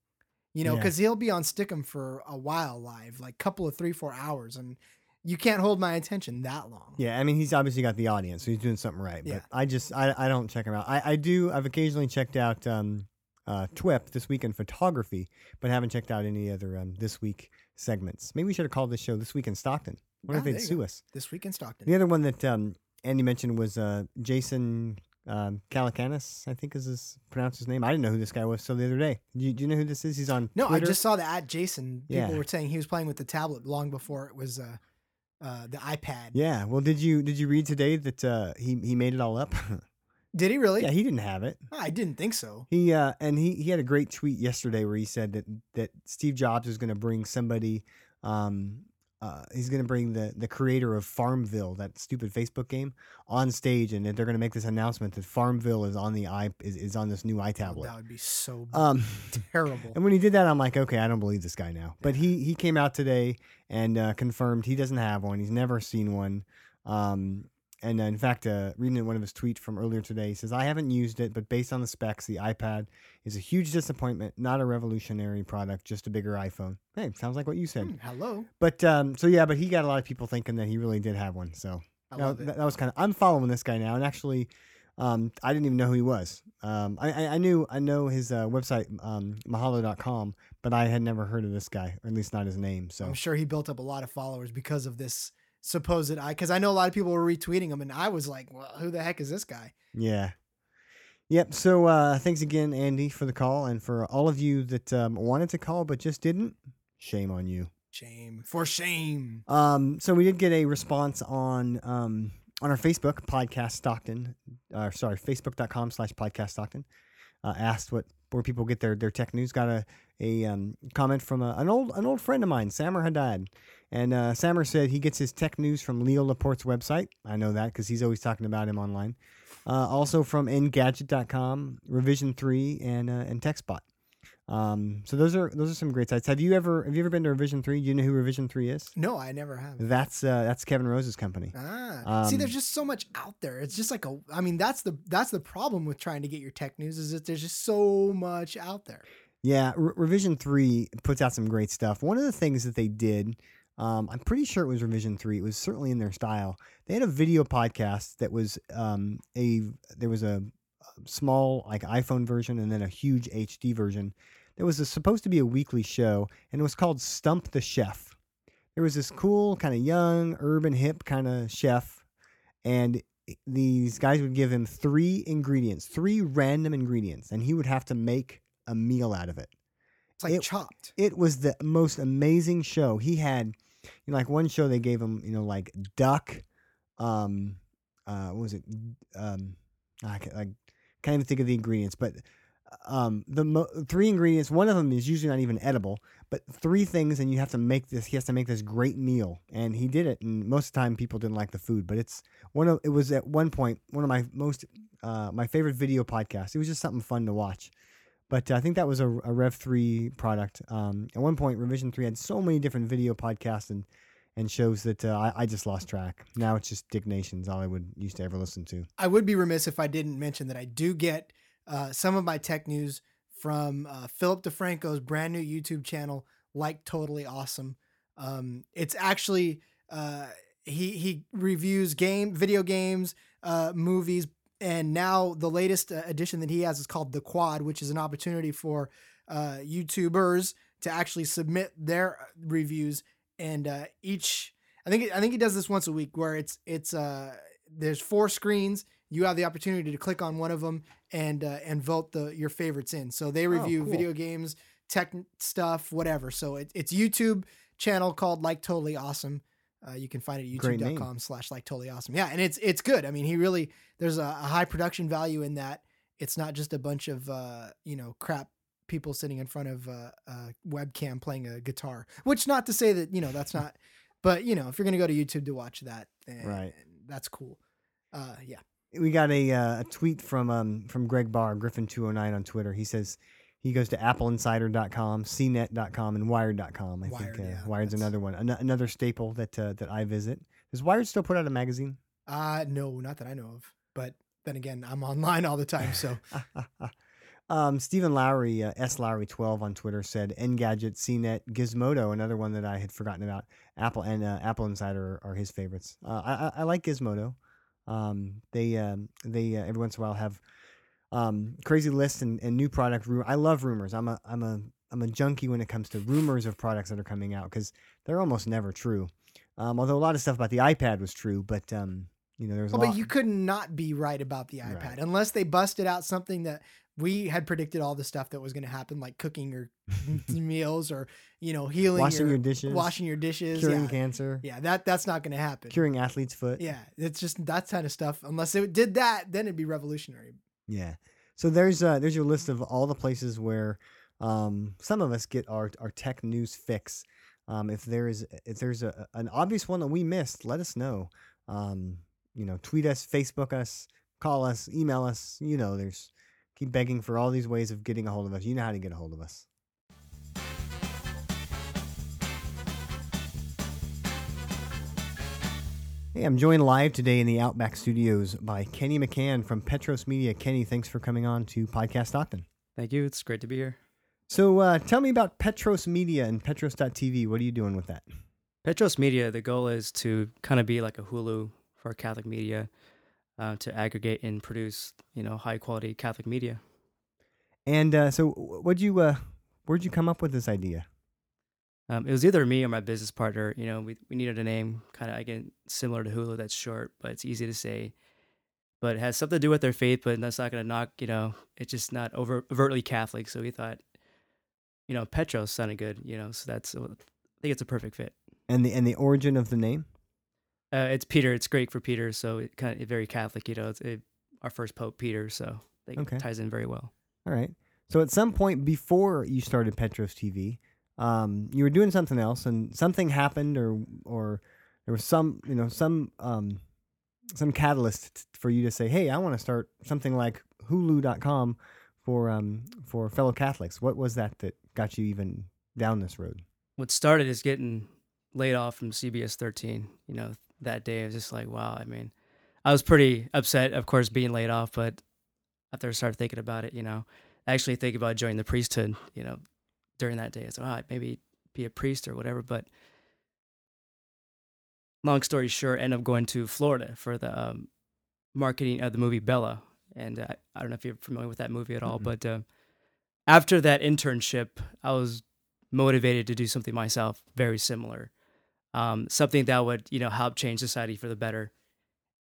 you know, Yeah. because he'll be on Stickam for a while live, like couple of three, four hours. And you can't hold my attention that long. Yeah, I mean he's obviously got the audience, so he's doing something right. Yeah. But I just I, I don't check him out. I, I do I've occasionally checked out um uh TWIP this week in photography, but haven't checked out any other um this week segments. Maybe we should have called this show This Week in Stockton. What Ah, if they'd sue go. us? This week in Stockton. The other one that um Andy mentioned was uh Jason um, Calacanis, I think is his pronounced his name. I didn't know who this guy was till the other day. Do you, do you know who this is? He's on No, Twitter. I just saw that at Jason. People Yeah. were saying he was playing with the tablet long before it was uh, uh, the iPad. Yeah. Well, did you did you read today that uh, he he made it all up? Did he really? yeah, he didn't have it. I didn't think so. He uh, and he he had a great tweet yesterday where he said that that Steve Jobs is going to bring somebody. Um, uh, he's going to bring the the creator of Farmville, that stupid Facebook game, on stage, and they're going to make this announcement that Farmville is on the i is, is on this new iTablet. That would be so Um, terrible. and when he did that, I'm like, okay, I don't believe this guy now. But he he came out today and uh, confirmed he doesn't have one. He's never seen one. Um, and uh, in fact, uh, reading one of his tweets from earlier today, he says, I haven't used it, but based on the specs, the iPad is a huge disappointment, not a revolutionary product, just a bigger iPhone. Hey, sounds like what you said. Hmm, hello. But um, so yeah, but he got a lot of people thinking that he really did have one. So I no, love it. that, that was kind of. I'm following this guy now, and actually, um, I didn't even know who he was. Um, I, I, I knew I know his uh, website, um, Mahalo.com, but I had never heard of this guy, or at least not his name. So I'm sure he built up a lot of followers because of this supposed I because I know a lot of people were retweeting him and I was like, well, who the heck is this guy? yeah, yep. So uh, thanks again, Andy, for the call, and for all of you that um, wanted to call but just didn't. Shame on you. Shame for shame. Um, so we did get a response on um, on our Facebook, Podcast Stockton, uh, sorry, facebook.com slash Podcast Stockton, uh, asked what where people get their, their tech news. Got a, a um, comment from a, an old an old friend of mine, Samer Haddad. And uh, Samer said he gets his tech news from Leo Laporte's website. I know that because he's always talking about him online. Uh, also from Engadget.com, Revision 3, and, uh, and TechSpot. Um, so those are those are some great sites. Have you ever have you ever been to Revision Three? Do you know who Revision Three is? No, I never have. That's uh, that's Kevin Rose's company. Ah, see, Um, there's just so much out there. It's just like a. I mean, that's the that's the problem with trying to get your tech news is that there's just so much out there. Yeah, Re- Revision 3 puts out some great stuff. One of the things that they did, um, I'm pretty sure it was Revision 3, it was certainly in their style. They had a video podcast that was um, a, there was a small like iPhone version and then a huge HD version. There was a, supposed to be a weekly show and it was called Stump the Chef. There was this cool, kind of young, urban, hip kind of chef, and these guys would give him three ingredients, three random ingredients, and he would have to make a meal out of it. It's like It- chopped. It was the most amazing show. He had, you know, like one show they gave him, you know, like duck, um, uh, what was it? Um, I can't, like, can't even think of the ingredients, but um, the mo- three ingredients. One of them is usually not even edible, but three things, and you have to make this. He has to make this great meal, and he did it. And most of the time, people didn't like the food, but it's one of. It was at one point one of my most, uh, my favorite video podcasts. It was just something fun to watch. But I think that was a, a Rev three product. Um, at one point, Revision three had so many different video podcasts and and shows that uh, I, I just lost track. Now it's just Diggnation's all I would used to ever listen to. I would be remiss if I didn't mention that I do get uh, some of my tech news from uh, Philip DeFranco's brand new YouTube channel, like Totally Awesome. Um, it's actually uh, he he reviews game, video games, uh, movies, and now the latest uh, edition that he has is called the Quad, which is an opportunity for uh, YouTubers to actually submit their uh, reviews, and uh, each I think I think he does this once a week where it's it's uh there's four screens. You have the opportunity to click on one of them and uh, and vote the your favorites in. So they review cool. video games, tech stuff, whatever. So it, it's YouTube channel called Like Totally Awesome. Uh, you can find it at youtube.com slash like totally awesome. Yeah, and it's it's good. I mean, he really there's a, a high production value in that. It's not just a bunch of uh, you know crap people sitting in front of a, a webcam playing a guitar. Which not to say that you know that's not, but you know if you're gonna go to YouTube to watch that, Right. that's cool. Uh, yeah. we got a uh, a tweet from um from Greg Barr, Griffin209 on Twitter. He says he goes to appleinsider.com, cnet.com, and wired.com. I Wired, think uh, yeah, Wired's that's- another one, An- another staple that uh, that I visit. Does Wired still put out a magazine? Uh no, not that I know of. But then again, I'm online all the time, so um, Stephen Lowry, uh, S Lowry twelve on Twitter said Engadget, CNET, Gizmodo, another one that I had forgotten about. Apple and uh, Apple Insider are, are his favorites. Uh, I, I I like Gizmodo. Um, they um, they uh, every once in a while have um, crazy lists and, and new product. Ru- I love rumors. I'm a I'm a I'm a junkie when it comes to rumors of products that are coming out because they're almost never true. Um, although a lot of stuff about the iPad was true, but um, you know there's a Well, lot. but you could not be right about the iPad Right. unless they busted out something that we had predicted all the stuff that was going to happen, like cooking your meals or you know healing washing your, your dishes, washing your dishes, curing yeah. cancer, Yeah, that that's not going to happen. curing athlete's foot. Yeah, it's just that kind of stuff. Unless it did that, then it'd be revolutionary. Yeah. So there's uh there's your list of all the places where um some of us get our our tech news fix. Um if there is if there's a an obvious one that we missed, let us know. Um you know, tweet us, Facebook us, call us, email us, you know, there's keep begging for all these ways of getting a hold of us. You know how to get a hold of us. Hey, I'm joined live today in the Outback Studios by Kenny McCann from Petros Media. Kenny, thanks for coming on to Podcast Stockton. Thank you. It's great to be here. So, uh, tell me about Petros Media and Petros.tv. What are you doing with that? Petros Media, the goal is to kind of be like a Hulu for Catholic media, uh, to aggregate and produce, you know, high quality Catholic media. And uh, so, what'd you, uh, where'd you come up with this idea? Um, it was either me or my business partner. You know, we, we needed a name kind of again similar to Hulu that's short, but it's easy to say. But it has something to do with their faith, but that's not going to knock. You know, it's just not over, overtly Catholic. So we thought, you know, Petros sounded good. You know, so that's I think it's a perfect fit. And the and the origin of the name? Uh, it's Peter. It's Greek for Peter, so it kind of very Catholic. You know, it's it, our first pope, Peter. So it Okay. ties in very well. All right. So at some point before you started Petros TV, um, you were doing something else, and something happened, or or there was some you know some um, some catalyst for you to say, hey, I want to start something like Hulu.com for um, for fellow Catholics. What was that that got you even down this road? What started is getting laid off from CBS 13. You know, that day I was just like, wow. I mean, I was pretty upset, of course, being laid off, but after I started thinking about it, you know, actually thinking about joining the priesthood, you know, during that day, I said, oh, maybe be a priest or whatever. But long story short, ended up going to Florida for the um, marketing of the movie Bella. And uh, I don't know if you're familiar with that movie at all, Mm-mm. but uh, after that internship, I was motivated to do something myself very similar, um, something that would you know help change society for the better.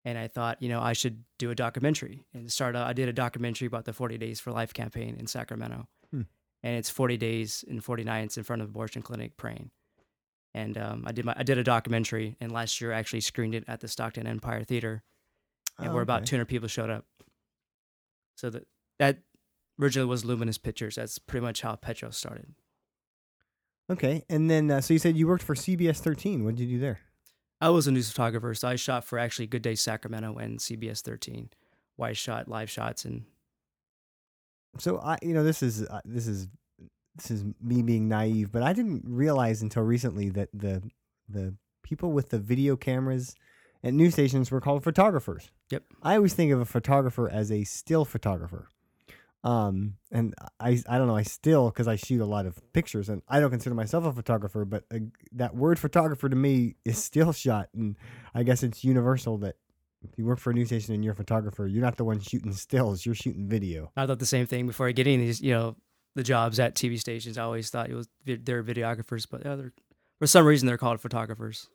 And I thought, you know, I should do a documentary. And start. I did a documentary about the 40 Days for Life campaign in Sacramento. And it's 40 days and 40 nights in front of abortion clinic praying. And um, I did my I did a documentary, and last year I actually screened it at the Stockton Empire Theater, and Oh, where about okay. 200 people showed up. So that that originally was Luminous Pictures. That's pretty much how Petro started. Okay, and then uh, so you said you worked for CBS 13. What did you do there? I was a news photographer, so I shot for actually Good Day Sacramento and CBS 13, where I shot live shots and So I, you know, this is uh, this is this is me being naive, but I didn't realize until recently that the the people with the video cameras at news stations were called photographers. Yep. I always think of a photographer as a still photographer. Um, and I, I don't know, I still, cause I shoot a lot of pictures and I don't consider myself a photographer, but uh that word photographer to me is still shot. And I guess it's universal that if you work for a news station and you're a photographer, you're not the one shooting stills, you're shooting video. I thought the same thing before getting these, you know, the jobs at TV stations. I always thought it was they're videographers, but yeah, they're, for some reason they're called photographers.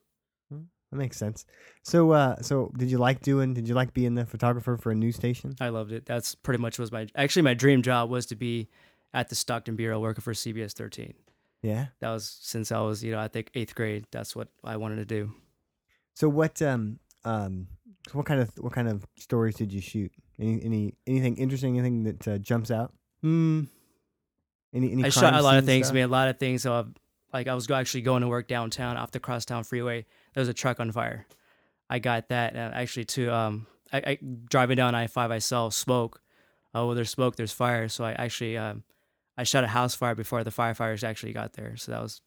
That makes sense. So, uh, so did you like doing? Did you like being the photographer for a news station? I loved it. That's pretty much was my actually my dream job was to be at the Stockton Bureau working for CBS 13. Yeah. That was since I was, you know, I think eighth grade. That's what I wanted to do. So what? Um, um, so what kind of what kind of stories did you shoot? Any any anything interesting? Anything that uh, jumps out? Hmm. Any any? I shot a lot of things. stuff? Made a lot of things. So, like, I was actually going to work downtown off the crosstown freeway. There was a truck on fire. I got that. And actually, too, um, I, I driving down I five, I saw smoke. Oh, well, there's smoke. There's fire. So I actually, um, I shot a house fire before the firefighters actually got there. So that was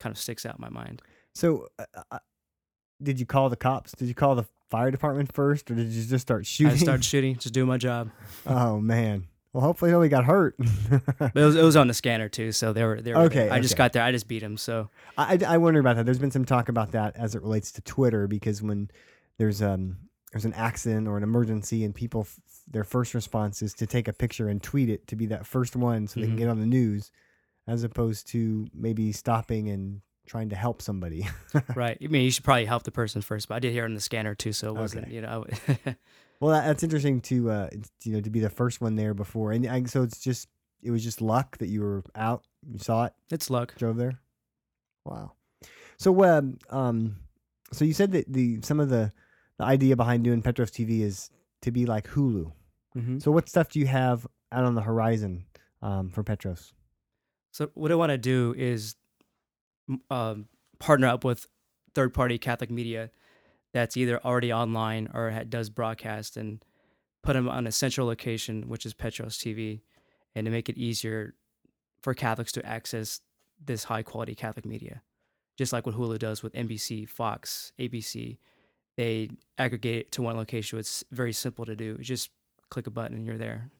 kind of sticks out in my mind. So, uh, uh, did you call the cops? Did you call the fire department first, or did you just start shooting? I started shooting, just doing my job. oh man. Well, hopefully nobody got hurt. But it was, it was on the scanner too, so they were they were Okay, there. I just got there. I just beat him. So I, I wonder about that. There's been some talk about that as it relates to Twitter because when there's um there's an accident or an emergency and people f- their first response is to take a picture and tweet it to be that first one so they can Mhm. get on the news, as opposed to maybe stopping and trying to help somebody. right. I mean, you should probably help the person first, but I did hear on the scanner too, so it wasn't Okay. you know. well, that's interesting to uh you know to be the first one there before, and I, so it's just it was just luck that you were out, you saw it, it's luck. drove there. Wow. So um, um so you said that the some of the the idea behind doing Petros TV is to be like Hulu. Mm-hmm. So what stuff do you have out on the horizon um, for Petros? So what I want to do is um, partner up with third-party Catholic media that's either already online or ha- does broadcast and put them on a central location, which is Petros TV, and to make it easier for Catholics to access this high-quality Catholic media, just like what Hulu does with NBC, Fox, ABC. They aggregate it to one location. It's very simple to do. You just click a button and you're there.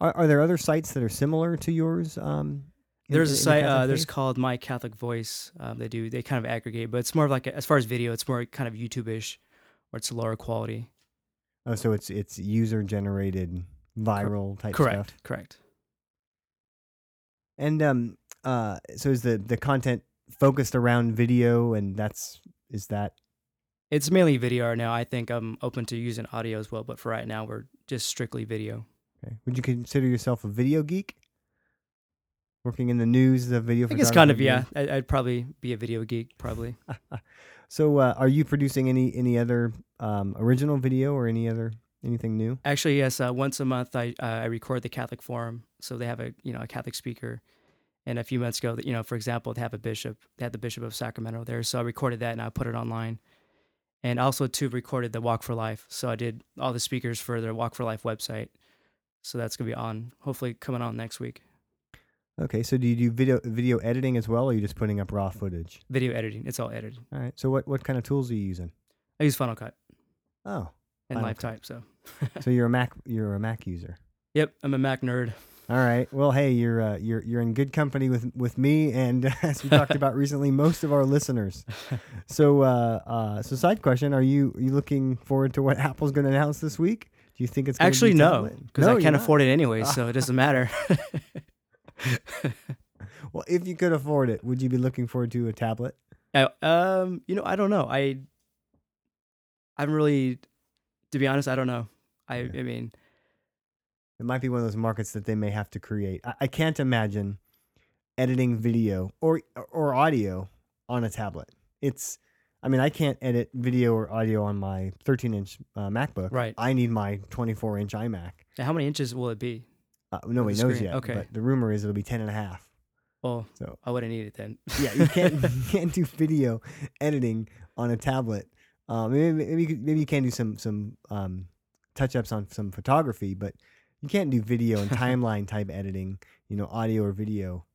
Are, are there other sites that are similar to yours? Um, There's a in the site. Uh, there's called My Catholic Voice. Um, they do. They kind of aggregate, but it's more of like a, as far as video, it's more kind of YouTube-ish, or it's lower quality. oh, so it's it's user generated viral type Correct. stuff. Correct. And um uh so is the the content focused around video and that's is that It's mainly video right now. I think I'm open to using audio as well, but for right now, we're just strictly video. okay. Would you consider yourself a video geek? Working in the news, the video I think it's kind of yeah. I, I'd probably be a video geek, probably. So, uh, are you producing any any other um, original video or any other anything new? Actually, yes. Uh, once a month, I uh, I record the Catholic Forum, so they have a you know a Catholic speaker. And a few months ago, you know, for example, they have a bishop. They had the Bishop of Sacramento there, so I recorded that and I put it online. And also too recorded the Walk for Life. So I did all the speakers for their Walk for Life website. So that's gonna be on, hopefully coming on next week. Okay, so do you do video video editing as well, or are you just putting up raw footage? Video editing, it's all edited. All right. So, what what kind of tools are you using? I use Final Cut Oh, and Final Cut. LiveType. So, so you're a Mac you're a Mac user. yep, I'm a Mac nerd. All right. Well, hey, you're uh, you're you're in good company with with me, and as we talked about recently, most of our listeners. So, uh, uh, so side question: Are you are you looking forward to what Apple's going to announce this week? Do you think it's Actually, be no, because I can't afford it anyway, so it doesn't matter. Well, if you could afford it, would you be looking forward to a tablet? I, um, you know, I don't know. I, I'm really, to be honest, I don't know. I, Yeah. I mean, It might be one of those markets that they may have to create. I, I can't imagine editing video or or audio on a tablet. It's, I mean, I can't edit video or audio on my 13 inch uh, MacBook. Right. I need my 24 inch iMac. how many inches will it be? Uh, nobody the knows yet. okay. But the rumor is it'll be 10 and a half. Well, So I wouldn't need it then. yeah, you can't you can't do video editing on a tablet. Um, maybe maybe you, could, maybe you can do some some um, touch ups on some photography, but you can't do video and timeline type editing. You know, audio or video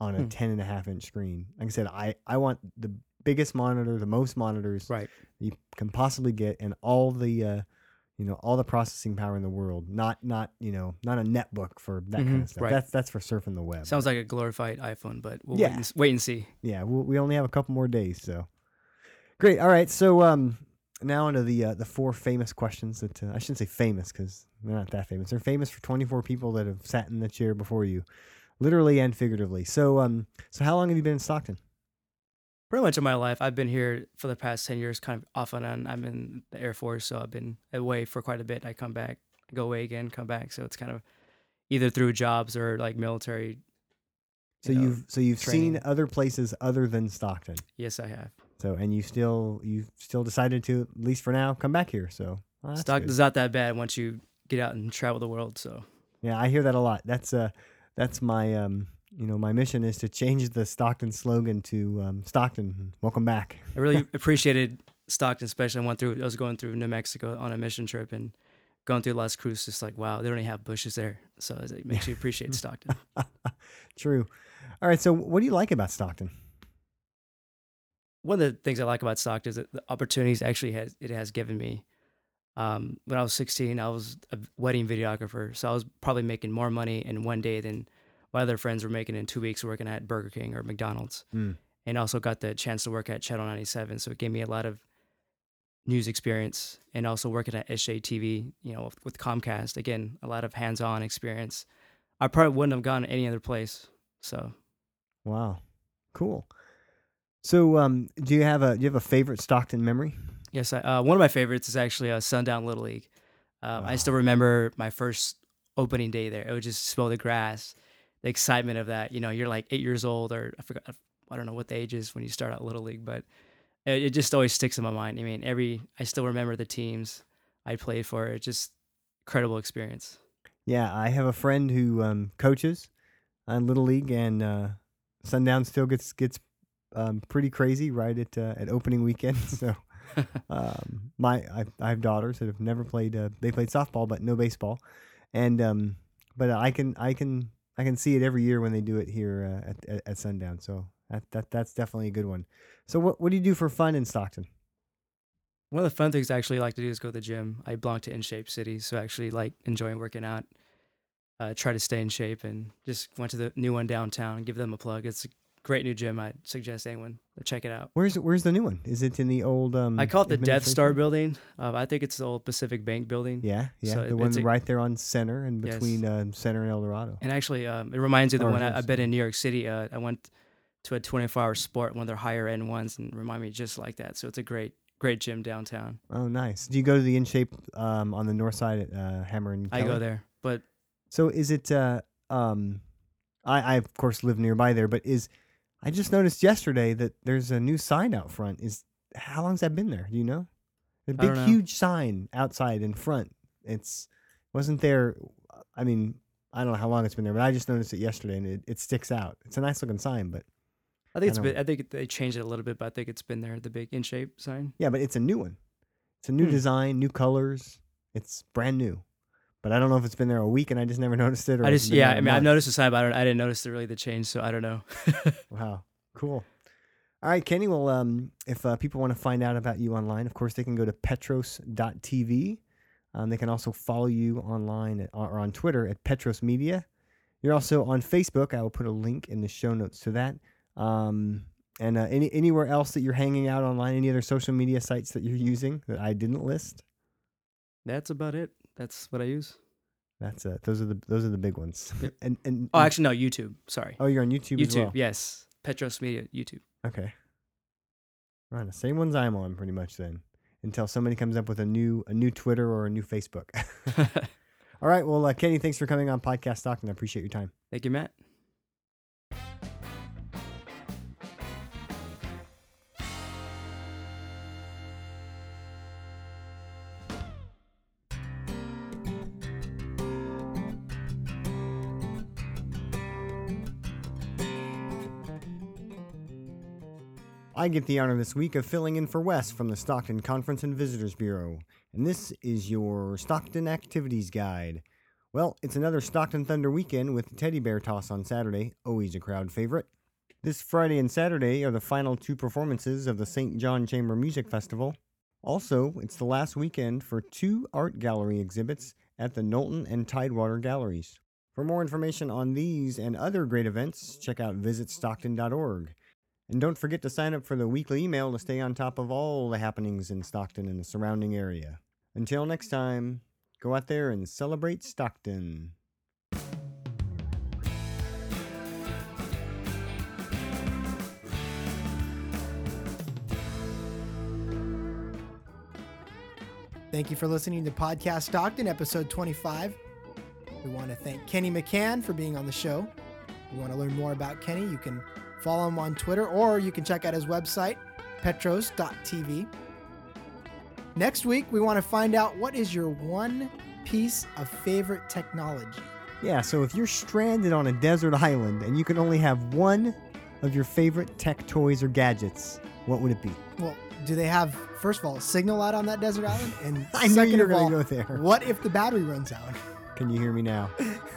on a Hmm. 10 and a half inch screen. Like I said, I I want the biggest monitor, the most monitors right. you can possibly get, and all the uh, you know all the processing power in the world. Not not you know not a netbook for that kind Mhm, of stuff. right. That's that's for surfing the web. Sounds like a glorified iPhone, but we'll Yeah. wait, and, wait and see. yeah, we we only have a couple more days, so great. All right, so um, now onto the uh, the four famous questions that uh, I shouldn't say famous because they're not that famous. They're famous for 24 people that have sat in the chair before you, literally and figuratively. So um, so how long have you been in Stockton? Pretty much in my life, I've been here for the past 10 years, kind of off and on. I'm in the Air Force, so I've been away for quite a bit. I come back, go away again, come back. So it's kind of either through jobs or like military. So you you've so you've seen other places other than Stockton. Yes, I have. So and you still you still decided to at least for now come back here. So well. Stockton's not that bad once you get out and travel the world. So Yeah, I hear that a lot. That's uh that's my um you know my mission is to change the Stockton slogan to um, Stockton. Welcome back. I really appreciated Stockton, especially. I went through, I was going through New Mexico on a mission trip and going through Las Cruces, just like, wow, they don't even have bushes there. So it makes you appreciate Stockton. True. All right. So what do you like about Stockton? One of the things I like about Stockton is that the opportunities actually has it has given me. Um, when I was 16, I was a wedding videographer, so I was probably making more money in one day than my other friends were making in two weeks working at Burger King or McDonald's. Mm. And also got the chance to work at Channel 97, so it gave me a lot of news experience, and also working at SJTV, you know, with, with Comcast. Again, a lot of hands-on experience. I probably wouldn't have gone any other place. So Wow. Cool. So um do you have a do you have a favorite Stockton memory? Yes, I, uh, one of my favorites is actually uh, Sundown Little League. Um, I still remember my first opening day there. It would just smell the grass, the excitement of that. You know, you're like eight years old, or I forgot, I don't know what the age is when you start out Little League, but it, it just always sticks in my mind. I mean, every I still remember the teams I played for. It's just incredible experience. Yeah, I have a friend who um, coaches on Little League, and uh, Sundown still gets gets um, pretty crazy right at uh, at opening weekend. So, um, my I, I have daughters that have never played. Uh, they played softball, but no baseball, and um, but I can I can I can see it every year when they do it here uh, at, at at Sundown. So that that that's definitely a good one. So what what do you do for fun in Stockton? One of the fun things I actually like to do is go to the gym. I belong to In Shape City, so I actually like enjoying working out. Uh, try to stay in shape, and just went to the new one downtown. Give them a plug. It's great new gym. I suggest anyone check it out. Where's where's the new one? Is it in the old? Um, I call it the Death Star building. Uh, I think it's the old Pacific Bank building. Yeah, yeah, So the it- one a- right there on Center and Yes. between uh, Center and El Dorado. And actually, um, it reminds me of the one I, yes. I've been in New York City. Uh, I went to a 24 hour sport, one of their higher end ones, and remind me just like that. So it's a great, great gym downtown. Oh, nice. Do you go to the In Shape um, on the north side at uh, Hammer and I go there, but So is it? Uh, um, I, I of course live nearby there, but is I just noticed yesterday that there's a new sign out front. Is how long's that been there? Do you know? The I big know. huge sign outside in front. It's wasn't there. I mean, I don't know how long it's been there, but I just noticed it yesterday, and it, it sticks out. It's a nice looking sign, but I think it's I been, don't- I think they changed it a little bit, but I think it's been there. The big in shape sign. yeah, but it's a new one. It's a new Hmm. design, new colors. It's brand new. But I don't know if it's been there a week and I just never noticed it. Or I just yeah. there a I mean, I've noticed the sign, but I, don't, I didn't notice the, really the change, so I don't know. Wow, cool. All right, Kenny. Well, um, if uh, people want to find out about you online, of course, they can go to petros.tv. Um, they can also follow you online at, or on Twitter at Petros Media. You're also on Facebook. I will put a link in the show notes to that. Um, and uh, any anywhere else that you're hanging out online, any other social media sites that you're using that I didn't list? That's about it. That's what I use. That's it. those are the those are the big ones. and and Oh, actually, no. YouTube. Sorry. oh, you're on YouTube. as YouTube. well. Yes. Petros Media. YouTube. Okay. Right, the same ones I'm on pretty much then. Until somebody comes up with a new a new Twitter or a new Facebook. All right, well, uh, Kenny, thanks for coming on Podcast Talk, and I appreciate your time. Thank you, Matt. I get the honor this week of filling in for Wes from the Stockton Conference and Visitors Bureau, and this is your Stockton Activities Guide. Well, it's another Stockton Thunder weekend with the Teddy Bear Toss on Saturday, always a crowd favorite. This Friday and Saturday are the final two performances of the St. John Chamber Music Festival. Also, it's the last weekend for two art gallery exhibits at the Knowlton and Tidewater Galleries. For more information on these and other great events, check out visitstockton.org. And don't forget to sign up for the weekly email to stay on top of all the happenings in Stockton and the surrounding area. Until next time, go out there and celebrate Stockton. Thank you for listening to Podcast Stockton, episode 25. We want to thank Kenny McCann for being on the show. If you want to learn more about Kenny, you can follow him on Twitter or you can check out his website, petros.tv. Next week, we want to find out what is your one piece of favorite technology. Yeah, so if you're stranded on a desert island and you can only have one of your favorite tech toys or gadgets, what would it be? Well, do they have, first of all, a signal out on that desert island? And I knew second you were gonna go there. What if the battery runs out? Can you hear me now?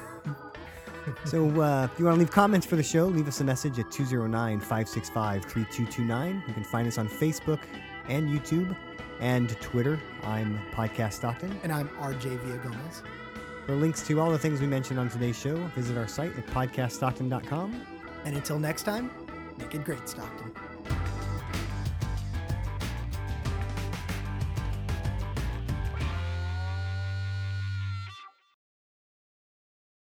so, uh, if you want to leave comments for the show, leave us a message at 209 565 3229. You can find us on Facebook and YouTube and Twitter. I'm Podcast Stockton. And I'm RJ Villagomez. For links to all the things we mentioned on today's show, visit our site at podcaststockton.com. And until next time, make it great, Stockton.